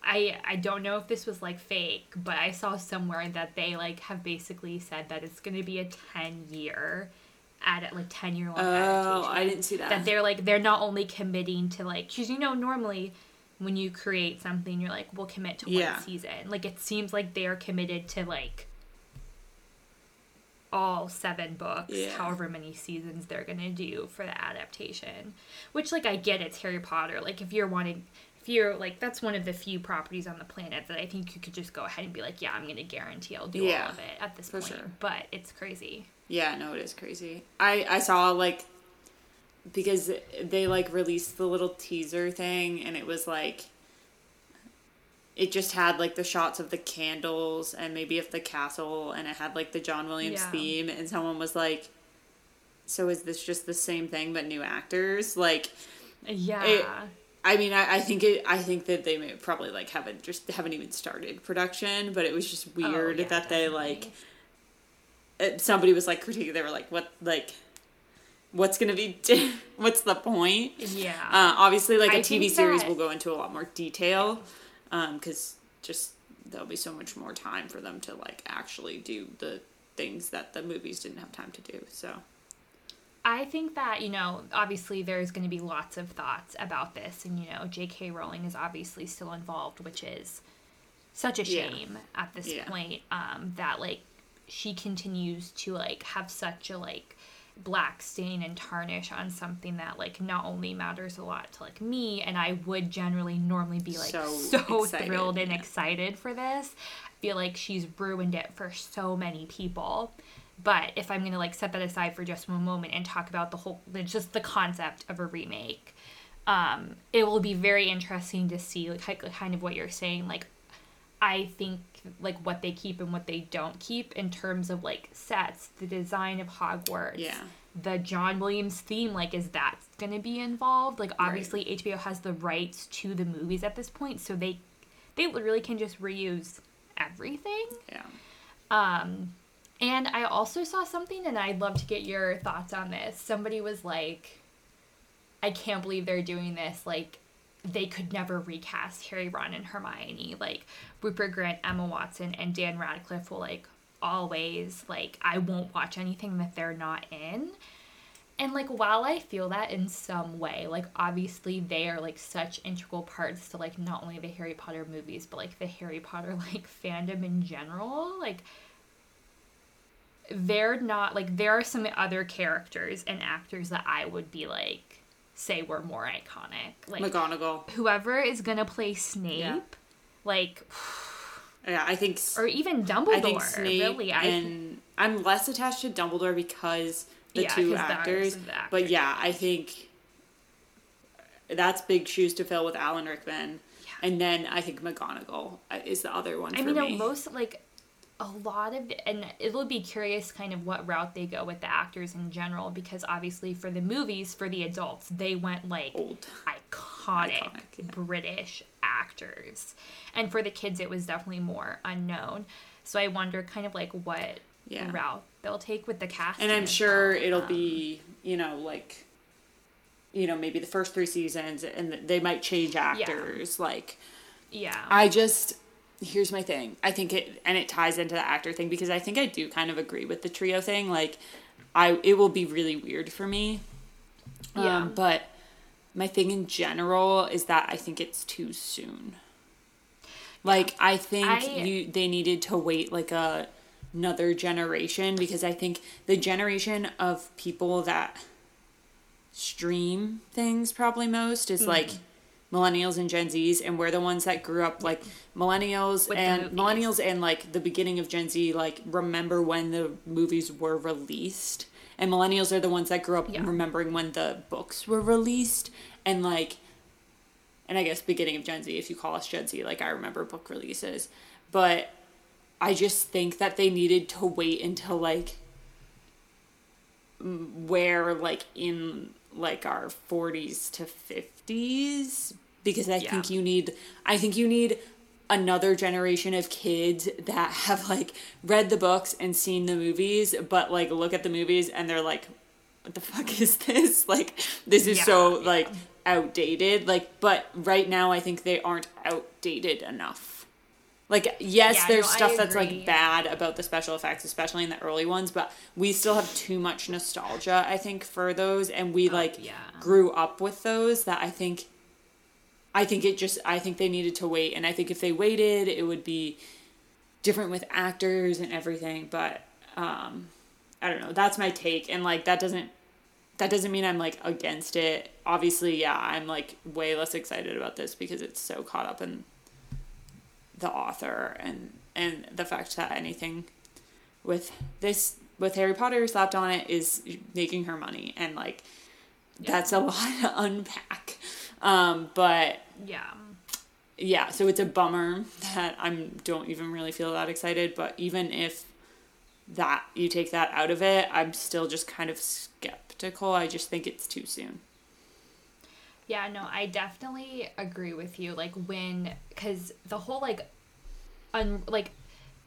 I I don't know if this was like fake, but I saw somewhere that they like have basically said that it's going to be a ten year, at it like ten year long. Oh, I didn't see that. That they're like they're not only committing to like because you know normally when you create something you're like we'll commit to Yeah. one season. Like it seems like they are committed to like all seven books, Yeah. however many seasons they're gonna do for the adaptation. Which like I get it's Harry Potter. Like if you're wanting few like that's one of the few properties on the planet that I think you could just go ahead and be like, yeah, I'm gonna guarantee I'll do Yeah, all of it at this point. sure. But it's crazy. Yeah, no, it is crazy. I I saw like because they like released the little teaser thing and it was like it just had like the shots of the candles and maybe of the castle and it had like the John Williams Yeah. theme and someone was like so is this just the same thing but new actors like Yeah. it, I mean, I, I think it. I think that they may probably like haven't just haven't even started production, but it was just weird Oh, yeah, that they like somebody was like critiquing. They were like, "What like, what's gonna be? what's the point?" Yeah. Uh, obviously, like a I TV series that- will go into a lot more detail, because just there'll be so much more time for them to like actually do the things that the movies didn't have time to do. So I think that, you know, obviously there's going to be lots of thoughts about this. And, you know, J.K. Rowling is obviously still involved, which is such a Yeah. shame at this Yeah. point um, that, like, she continues to, like, have such a, like, black stain and tarnish on something that, like, not only matters a lot to, like, me, and I would generally normally be, like, So so, thrilled and yeah. excited for this. I feel like she's ruined it for so many people. But if I'm gonna like set that aside for just one moment and talk about the whole, just the concept of a remake, um, it will be very interesting to see like kind of what you're saying. Like, I think like what they keep and what they don't keep in terms of like sets, the design of Hogwarts, Yeah. the John Williams theme. Like, is that gonna be involved? Like, obviously HBO has the rights to the movies at this point, so they they literally can just reuse everything. yeah, Um, and I also saw something, and I'd love to get your thoughts on this. Somebody was like, I can't believe they're doing this. Like, they could never recast Harry, Ron, and Hermione. Like, Rupert Grint, Emma Watson, and Dan Radcliffe will, like, always, like, I won't watch anything that they're not in. And, like, while I feel that in some way, like, obviously they are, like, such integral parts to, like, not only the Harry Potter movies, but, like, the Harry Potter, like, fandom in general. Like, they're not like there are some other characters and actors that I would be like say were more iconic. Like McGonagall. whoever is gonna play Snape, Yeah. like Yeah, I think. or even Dumbledore. I think Snape really, I and I'm less attached to Dumbledore because the Yeah, two the actors. the But yeah, I think that's big shoes to fill with Alan Rickman, and then I think McGonagall uh, is the other one I mean, me. most like a lot of, and it'll be curious kind of what route they go with the actors in general because obviously for the movies for the adults they went like Old. iconic, Iconic, yeah. British actors, and for the kids it was definitely more unknown. So I wonder kind of like what Yeah. route they'll take with the cast. and I'm sure it'll um, be you know like you know maybe the first three seasons, and they might change actors like. yeah, I just here's my thing. I think it and it ties into the actor thing because I think I do kind of agree with the trio thing. Like I it will be really weird for me. Yeah. Um, but my thing in general is that I think it's too soon. Like I think I- you they needed to wait like a another generation because I think the generation of people that stream things probably most is like millennials and Gen Zs, and we're the ones that grew up like millennials With and millennials and like the beginning of Gen Z, like remember when the movies were released, and millennials are the ones that grew up Yeah. remembering when the books were released, and like, and I guess beginning of Gen Z, if you call us Gen Z, like I remember book releases, but I just think that they needed to wait until like where like in like our 40s to 50s because I Yeah. think you need I think you need another generation of kids that have like read the books and seen the movies but like look at the movies and they're like what the fuck is this? Like this is so Yeah, like outdated. Like but right now I think they aren't outdated enough like yes Yeah, there's no, stuff that's like bad about the special effects especially in the early ones but we still have too much nostalgia i think for those and we like Oh, yeah. grew up with those that i think i think it just i think they needed to wait and i think if they waited it would be different with actors and everything but um i don't know that's my take and like that doesn't that doesn't mean I'm like against it. Obviously, yeah, I'm like way less excited about this because it's so caught up in the author and and the fact that anything with this with Harry Potter slapped on it is making her money and like that's a lot to unpack. Um, but Yeah. yeah, so it's a bummer that I'm don't even really feel that excited, but even if that you take that out of it, I'm still just kind of skeptical. I just think it's too soon. Yeah, no, I definitely agree with you. Like when, because the whole like, un like,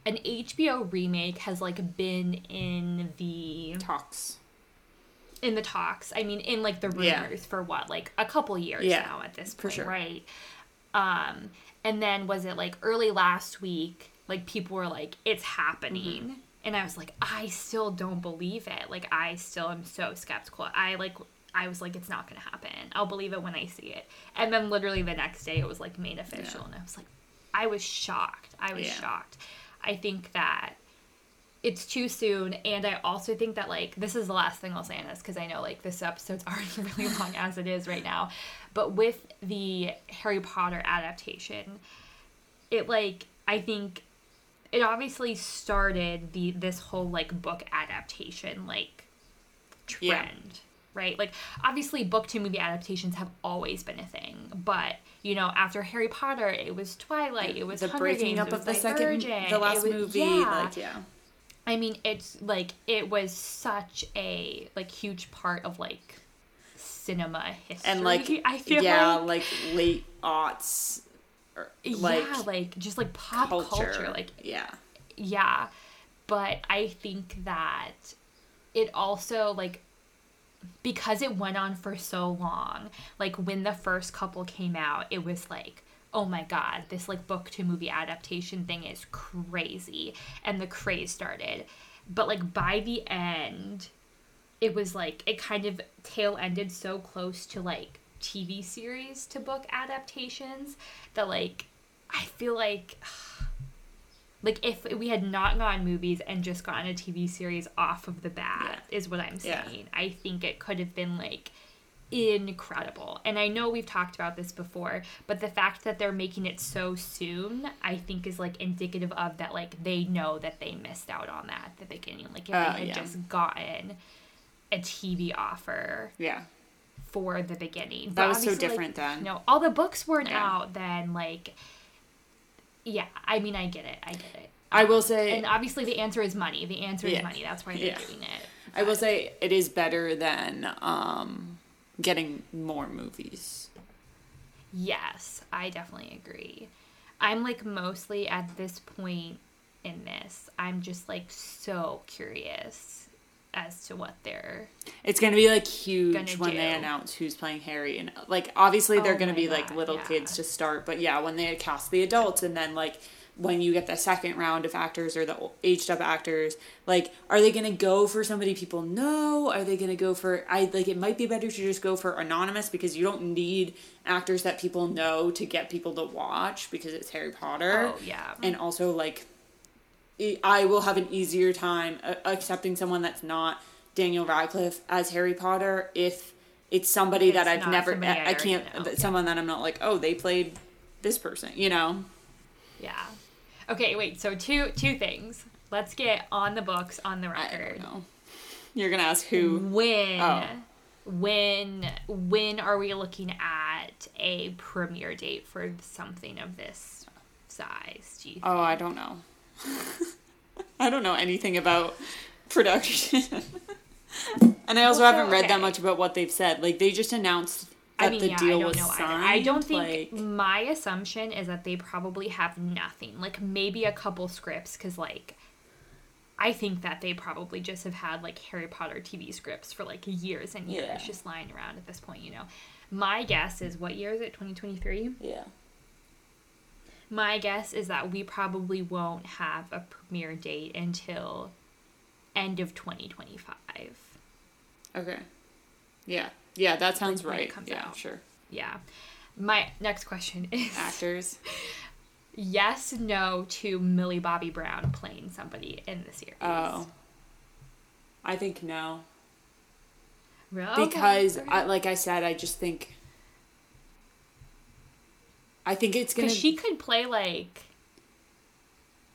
an HBO remake has like been in the Talks. in the talks. I mean, in like the rumors Yeah. for what, like a couple years Yeah, now at this for point, sure. right? Um, and then was it like early last week? Like people were like, "It's happening," Mm-hmm. and I was like, "I still don't believe it. Like I still am so skeptical. I like." I was like, it's not gonna happen. I'll believe it when I see it. And then literally the next day, it was like made official, Yeah. and I was like, I was shocked. I was Yeah. shocked. I think that it's too soon and i also think that like this is the last thing i'll say on this because i know like this episode's already really long as it is right now but with the harry potter adaptation it like i think it obviously started the this whole like book adaptation like trend Yeah. Right like obviously book to movie adaptations have always been a thing but you know after harry potter it was twilight it was the Hunger breaking Games, up of the second, the last was- movie. yeah. Like, yeah. I mean, it's like it was such a like huge part of like cinema history. And like, I feel yeah, like, like late aughts, er, or, like, yeah, like just like pop culture. culture. like yeah. yeah. But I think that it also like because it went on for so long. Like when the first couple came out, it was like oh my god, this like book to movie adaptation thing is crazy. And the craze started. But like by the end, it was like it kind of tail ended so close to like TV series to book adaptations that like I feel like like if we had not gotten movies and just gotten a TV series off of the bat is what I'm Yeah. saying. I think it could have been like incredible. And I know we've talked about this before, but the fact that they're making it so soon, I think is like indicative of that like they know that they missed out on that at the beginning. Like if Uh, they had yeah. just gotten a TV offer Yeah. for the beginning. That But was so obviously, like, different then. No, all the books weren't Yeah. out then. Like, yeah, I mean, I get it. I get it. I will say, And obviously, the answer is money. The answer Yeah. is money. That's why they're Yeah. doing it. I will say it is better than um, getting more movies. Yes, I definitely agree. I'm like mostly at this point in this, I'm just like so curious as to what they're. It's gonna be like huge when they announce who's playing Harry, and like obviously they're Oh gonna be like little yeah. kids to start, but yeah, when they cast the adults, and then like when you get the second round of actors or the aged up actors, like are they gonna go for somebody people know? Are they gonna go for I like it might be better to just go for anonymous because you don't need actors that people know to get people to watch because it's Harry Potter. Oh, yeah. and also like I will have an easier time uh, accepting someone that's not Daniel Radcliffe as Harry Potter if it's somebody If that I've never I I, can't know, that- yeah. someone that I'm not like oh they played this person you know Yeah. Okay, wait. So two two things. Let's get on the books on the record. you're gonna ask who When Oh. when when are we looking at a premiere date for something of this size? Do you oh I don't know I don't know anything about production and I also Well, haven't read that much about what they've said like they just announced that I mean, the yeah, deal was know signed. I don't think like my assumption is that they probably have nothing. Like maybe a couple scripts, because like I think that they probably just have had like Harry Potter TV scripts for like years and years, Yeah. just lying around at this point. You know, my guess is what year is it? Twenty twenty three. yeah My guess is that we probably won't have a premiere date until end of twenty twenty five. okay yeah yeah that sounds right yeah out. sure Yeah. My next question is actors yes, no to Millie Bobby Brown playing somebody in the series. Oh. I think no. Really? because I, like I said, I just think I think it's gonna because she could play like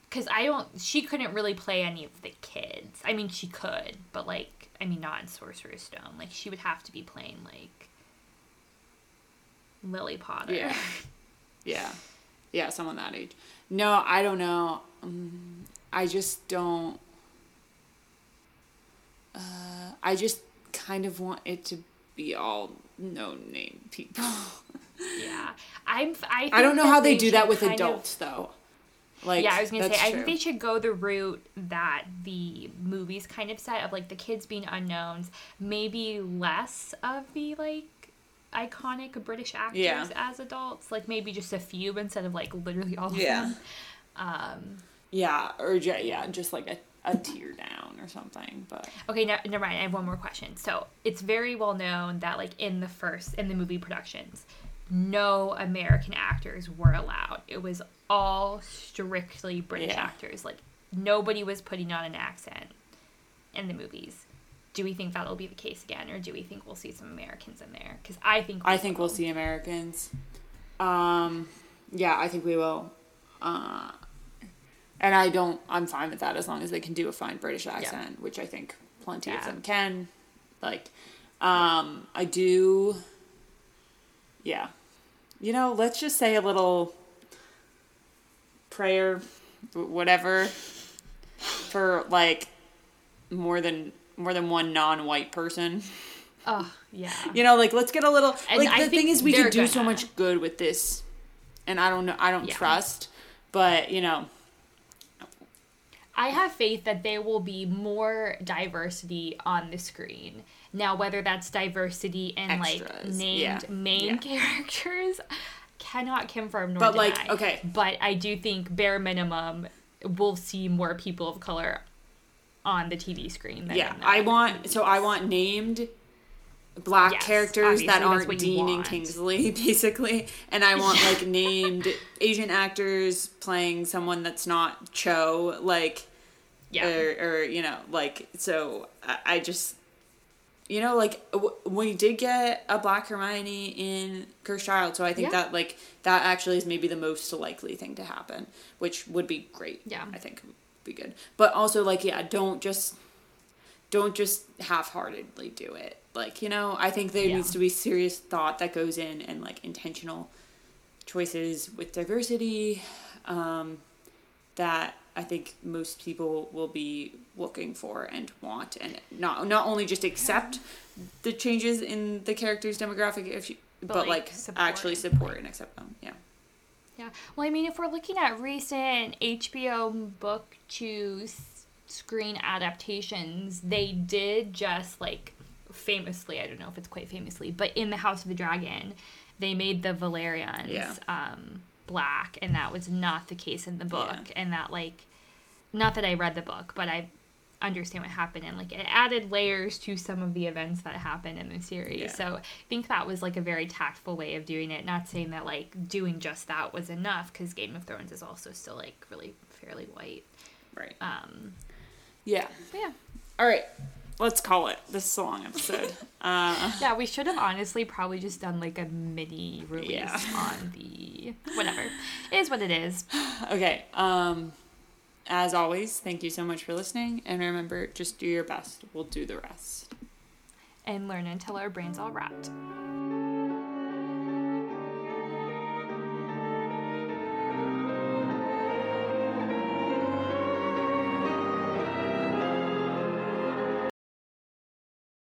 because i don't she couldn't really play any of the kids i mean she could but like i mean not in sorcerer's stone like she would have to be playing like lily potter Yeah. Yeah. Yeah, someone that age. No, I don't know. Um, I just don't. Uh, I just kind of want it to be all no name people. yeah i'm i, I don't know how they should do that with kind of- adults, though. Like, yeah, I was gonna say that's I think they should go the route that the movies kind of set of like the kids being unknowns, maybe less of the like iconic British actors Yeah. as adults, like maybe just a few instead of like literally all of Yeah. them. Um, Yeah, or yeah, just like a, a tear down or something. But okay, no, never mind. I have one more question. So it's very well known that like in the first in the movie productions, no American actors were allowed. It was all strictly British Yeah. actors. Like nobody was putting on an accent in the movies. Do we think that'll be the case again, or do we think we'll see some Americans in there? Because I think I think we'll see Americans. Um, yeah, I think we will. Uh, and I don't. I'm fine with that as long as they can do a fine British accent, which I think plenty of them can. Like, um, I do. Yeah, you know, let's just say a little prayer, whatever, for like more than more than one non-white person. Oh yeah. You know, like let's get a little. And like I the thing is, we could do so much good with this, and I don't know. I don't Yeah. trust, but you know, I have faith that there will be more diversity on the screen. Now, whether that's diversity in like named yeah, main yeah. characters, cannot confirm nor But, like, okay. But I do think bare minimum, we'll see more people of color on the TV screen. Than yeah, I want. So I want named black Yes, characters that aren't Dean and. Kingsley, basically, and I want like named Asian actors playing someone that's not Cho, like. yeah. or, or you know like so I, I just you know like w- we did get a black hermione in cursed child so i think Yeah. that like that actually is maybe the most likely thing to happen which would be great Yeah. i think would be good but also like yeah don't just don't just half-heartedly do it like you know i think there Yeah. needs to be serious thought that goes in and like intentional choices with diversity um, that I think most people will be looking for and want, and not not only just accept the changes in the character's demographic, if you, but, like, like, support actually support and accept them. Yeah. Yeah. Well, I mean, if we're looking at recent HBO book to s- screen adaptations, they did just like famously, I don't know if it's quite famously, but in The House of the Dragon, they made the Velaryons Yeah. um, black, and that was not the case in the book. Yeah. And that, like, not that I read the book, but I understand what happened and like it added layers to some of the events that happened in the series Yeah. so i think that was like a very tactful way of doing it not saying that like doing just that was enough because game of thrones is also still like really fairly white Right. um Yeah. yeah All right. Let's call it. This is a long episode. uh, yeah we should have honestly probably just done like a mini release Yeah. on the whatever it is what it is okay. Um, as always, thank you so much for listening, and remember, just do your best. We'll do the rest. and learn until our brains all rot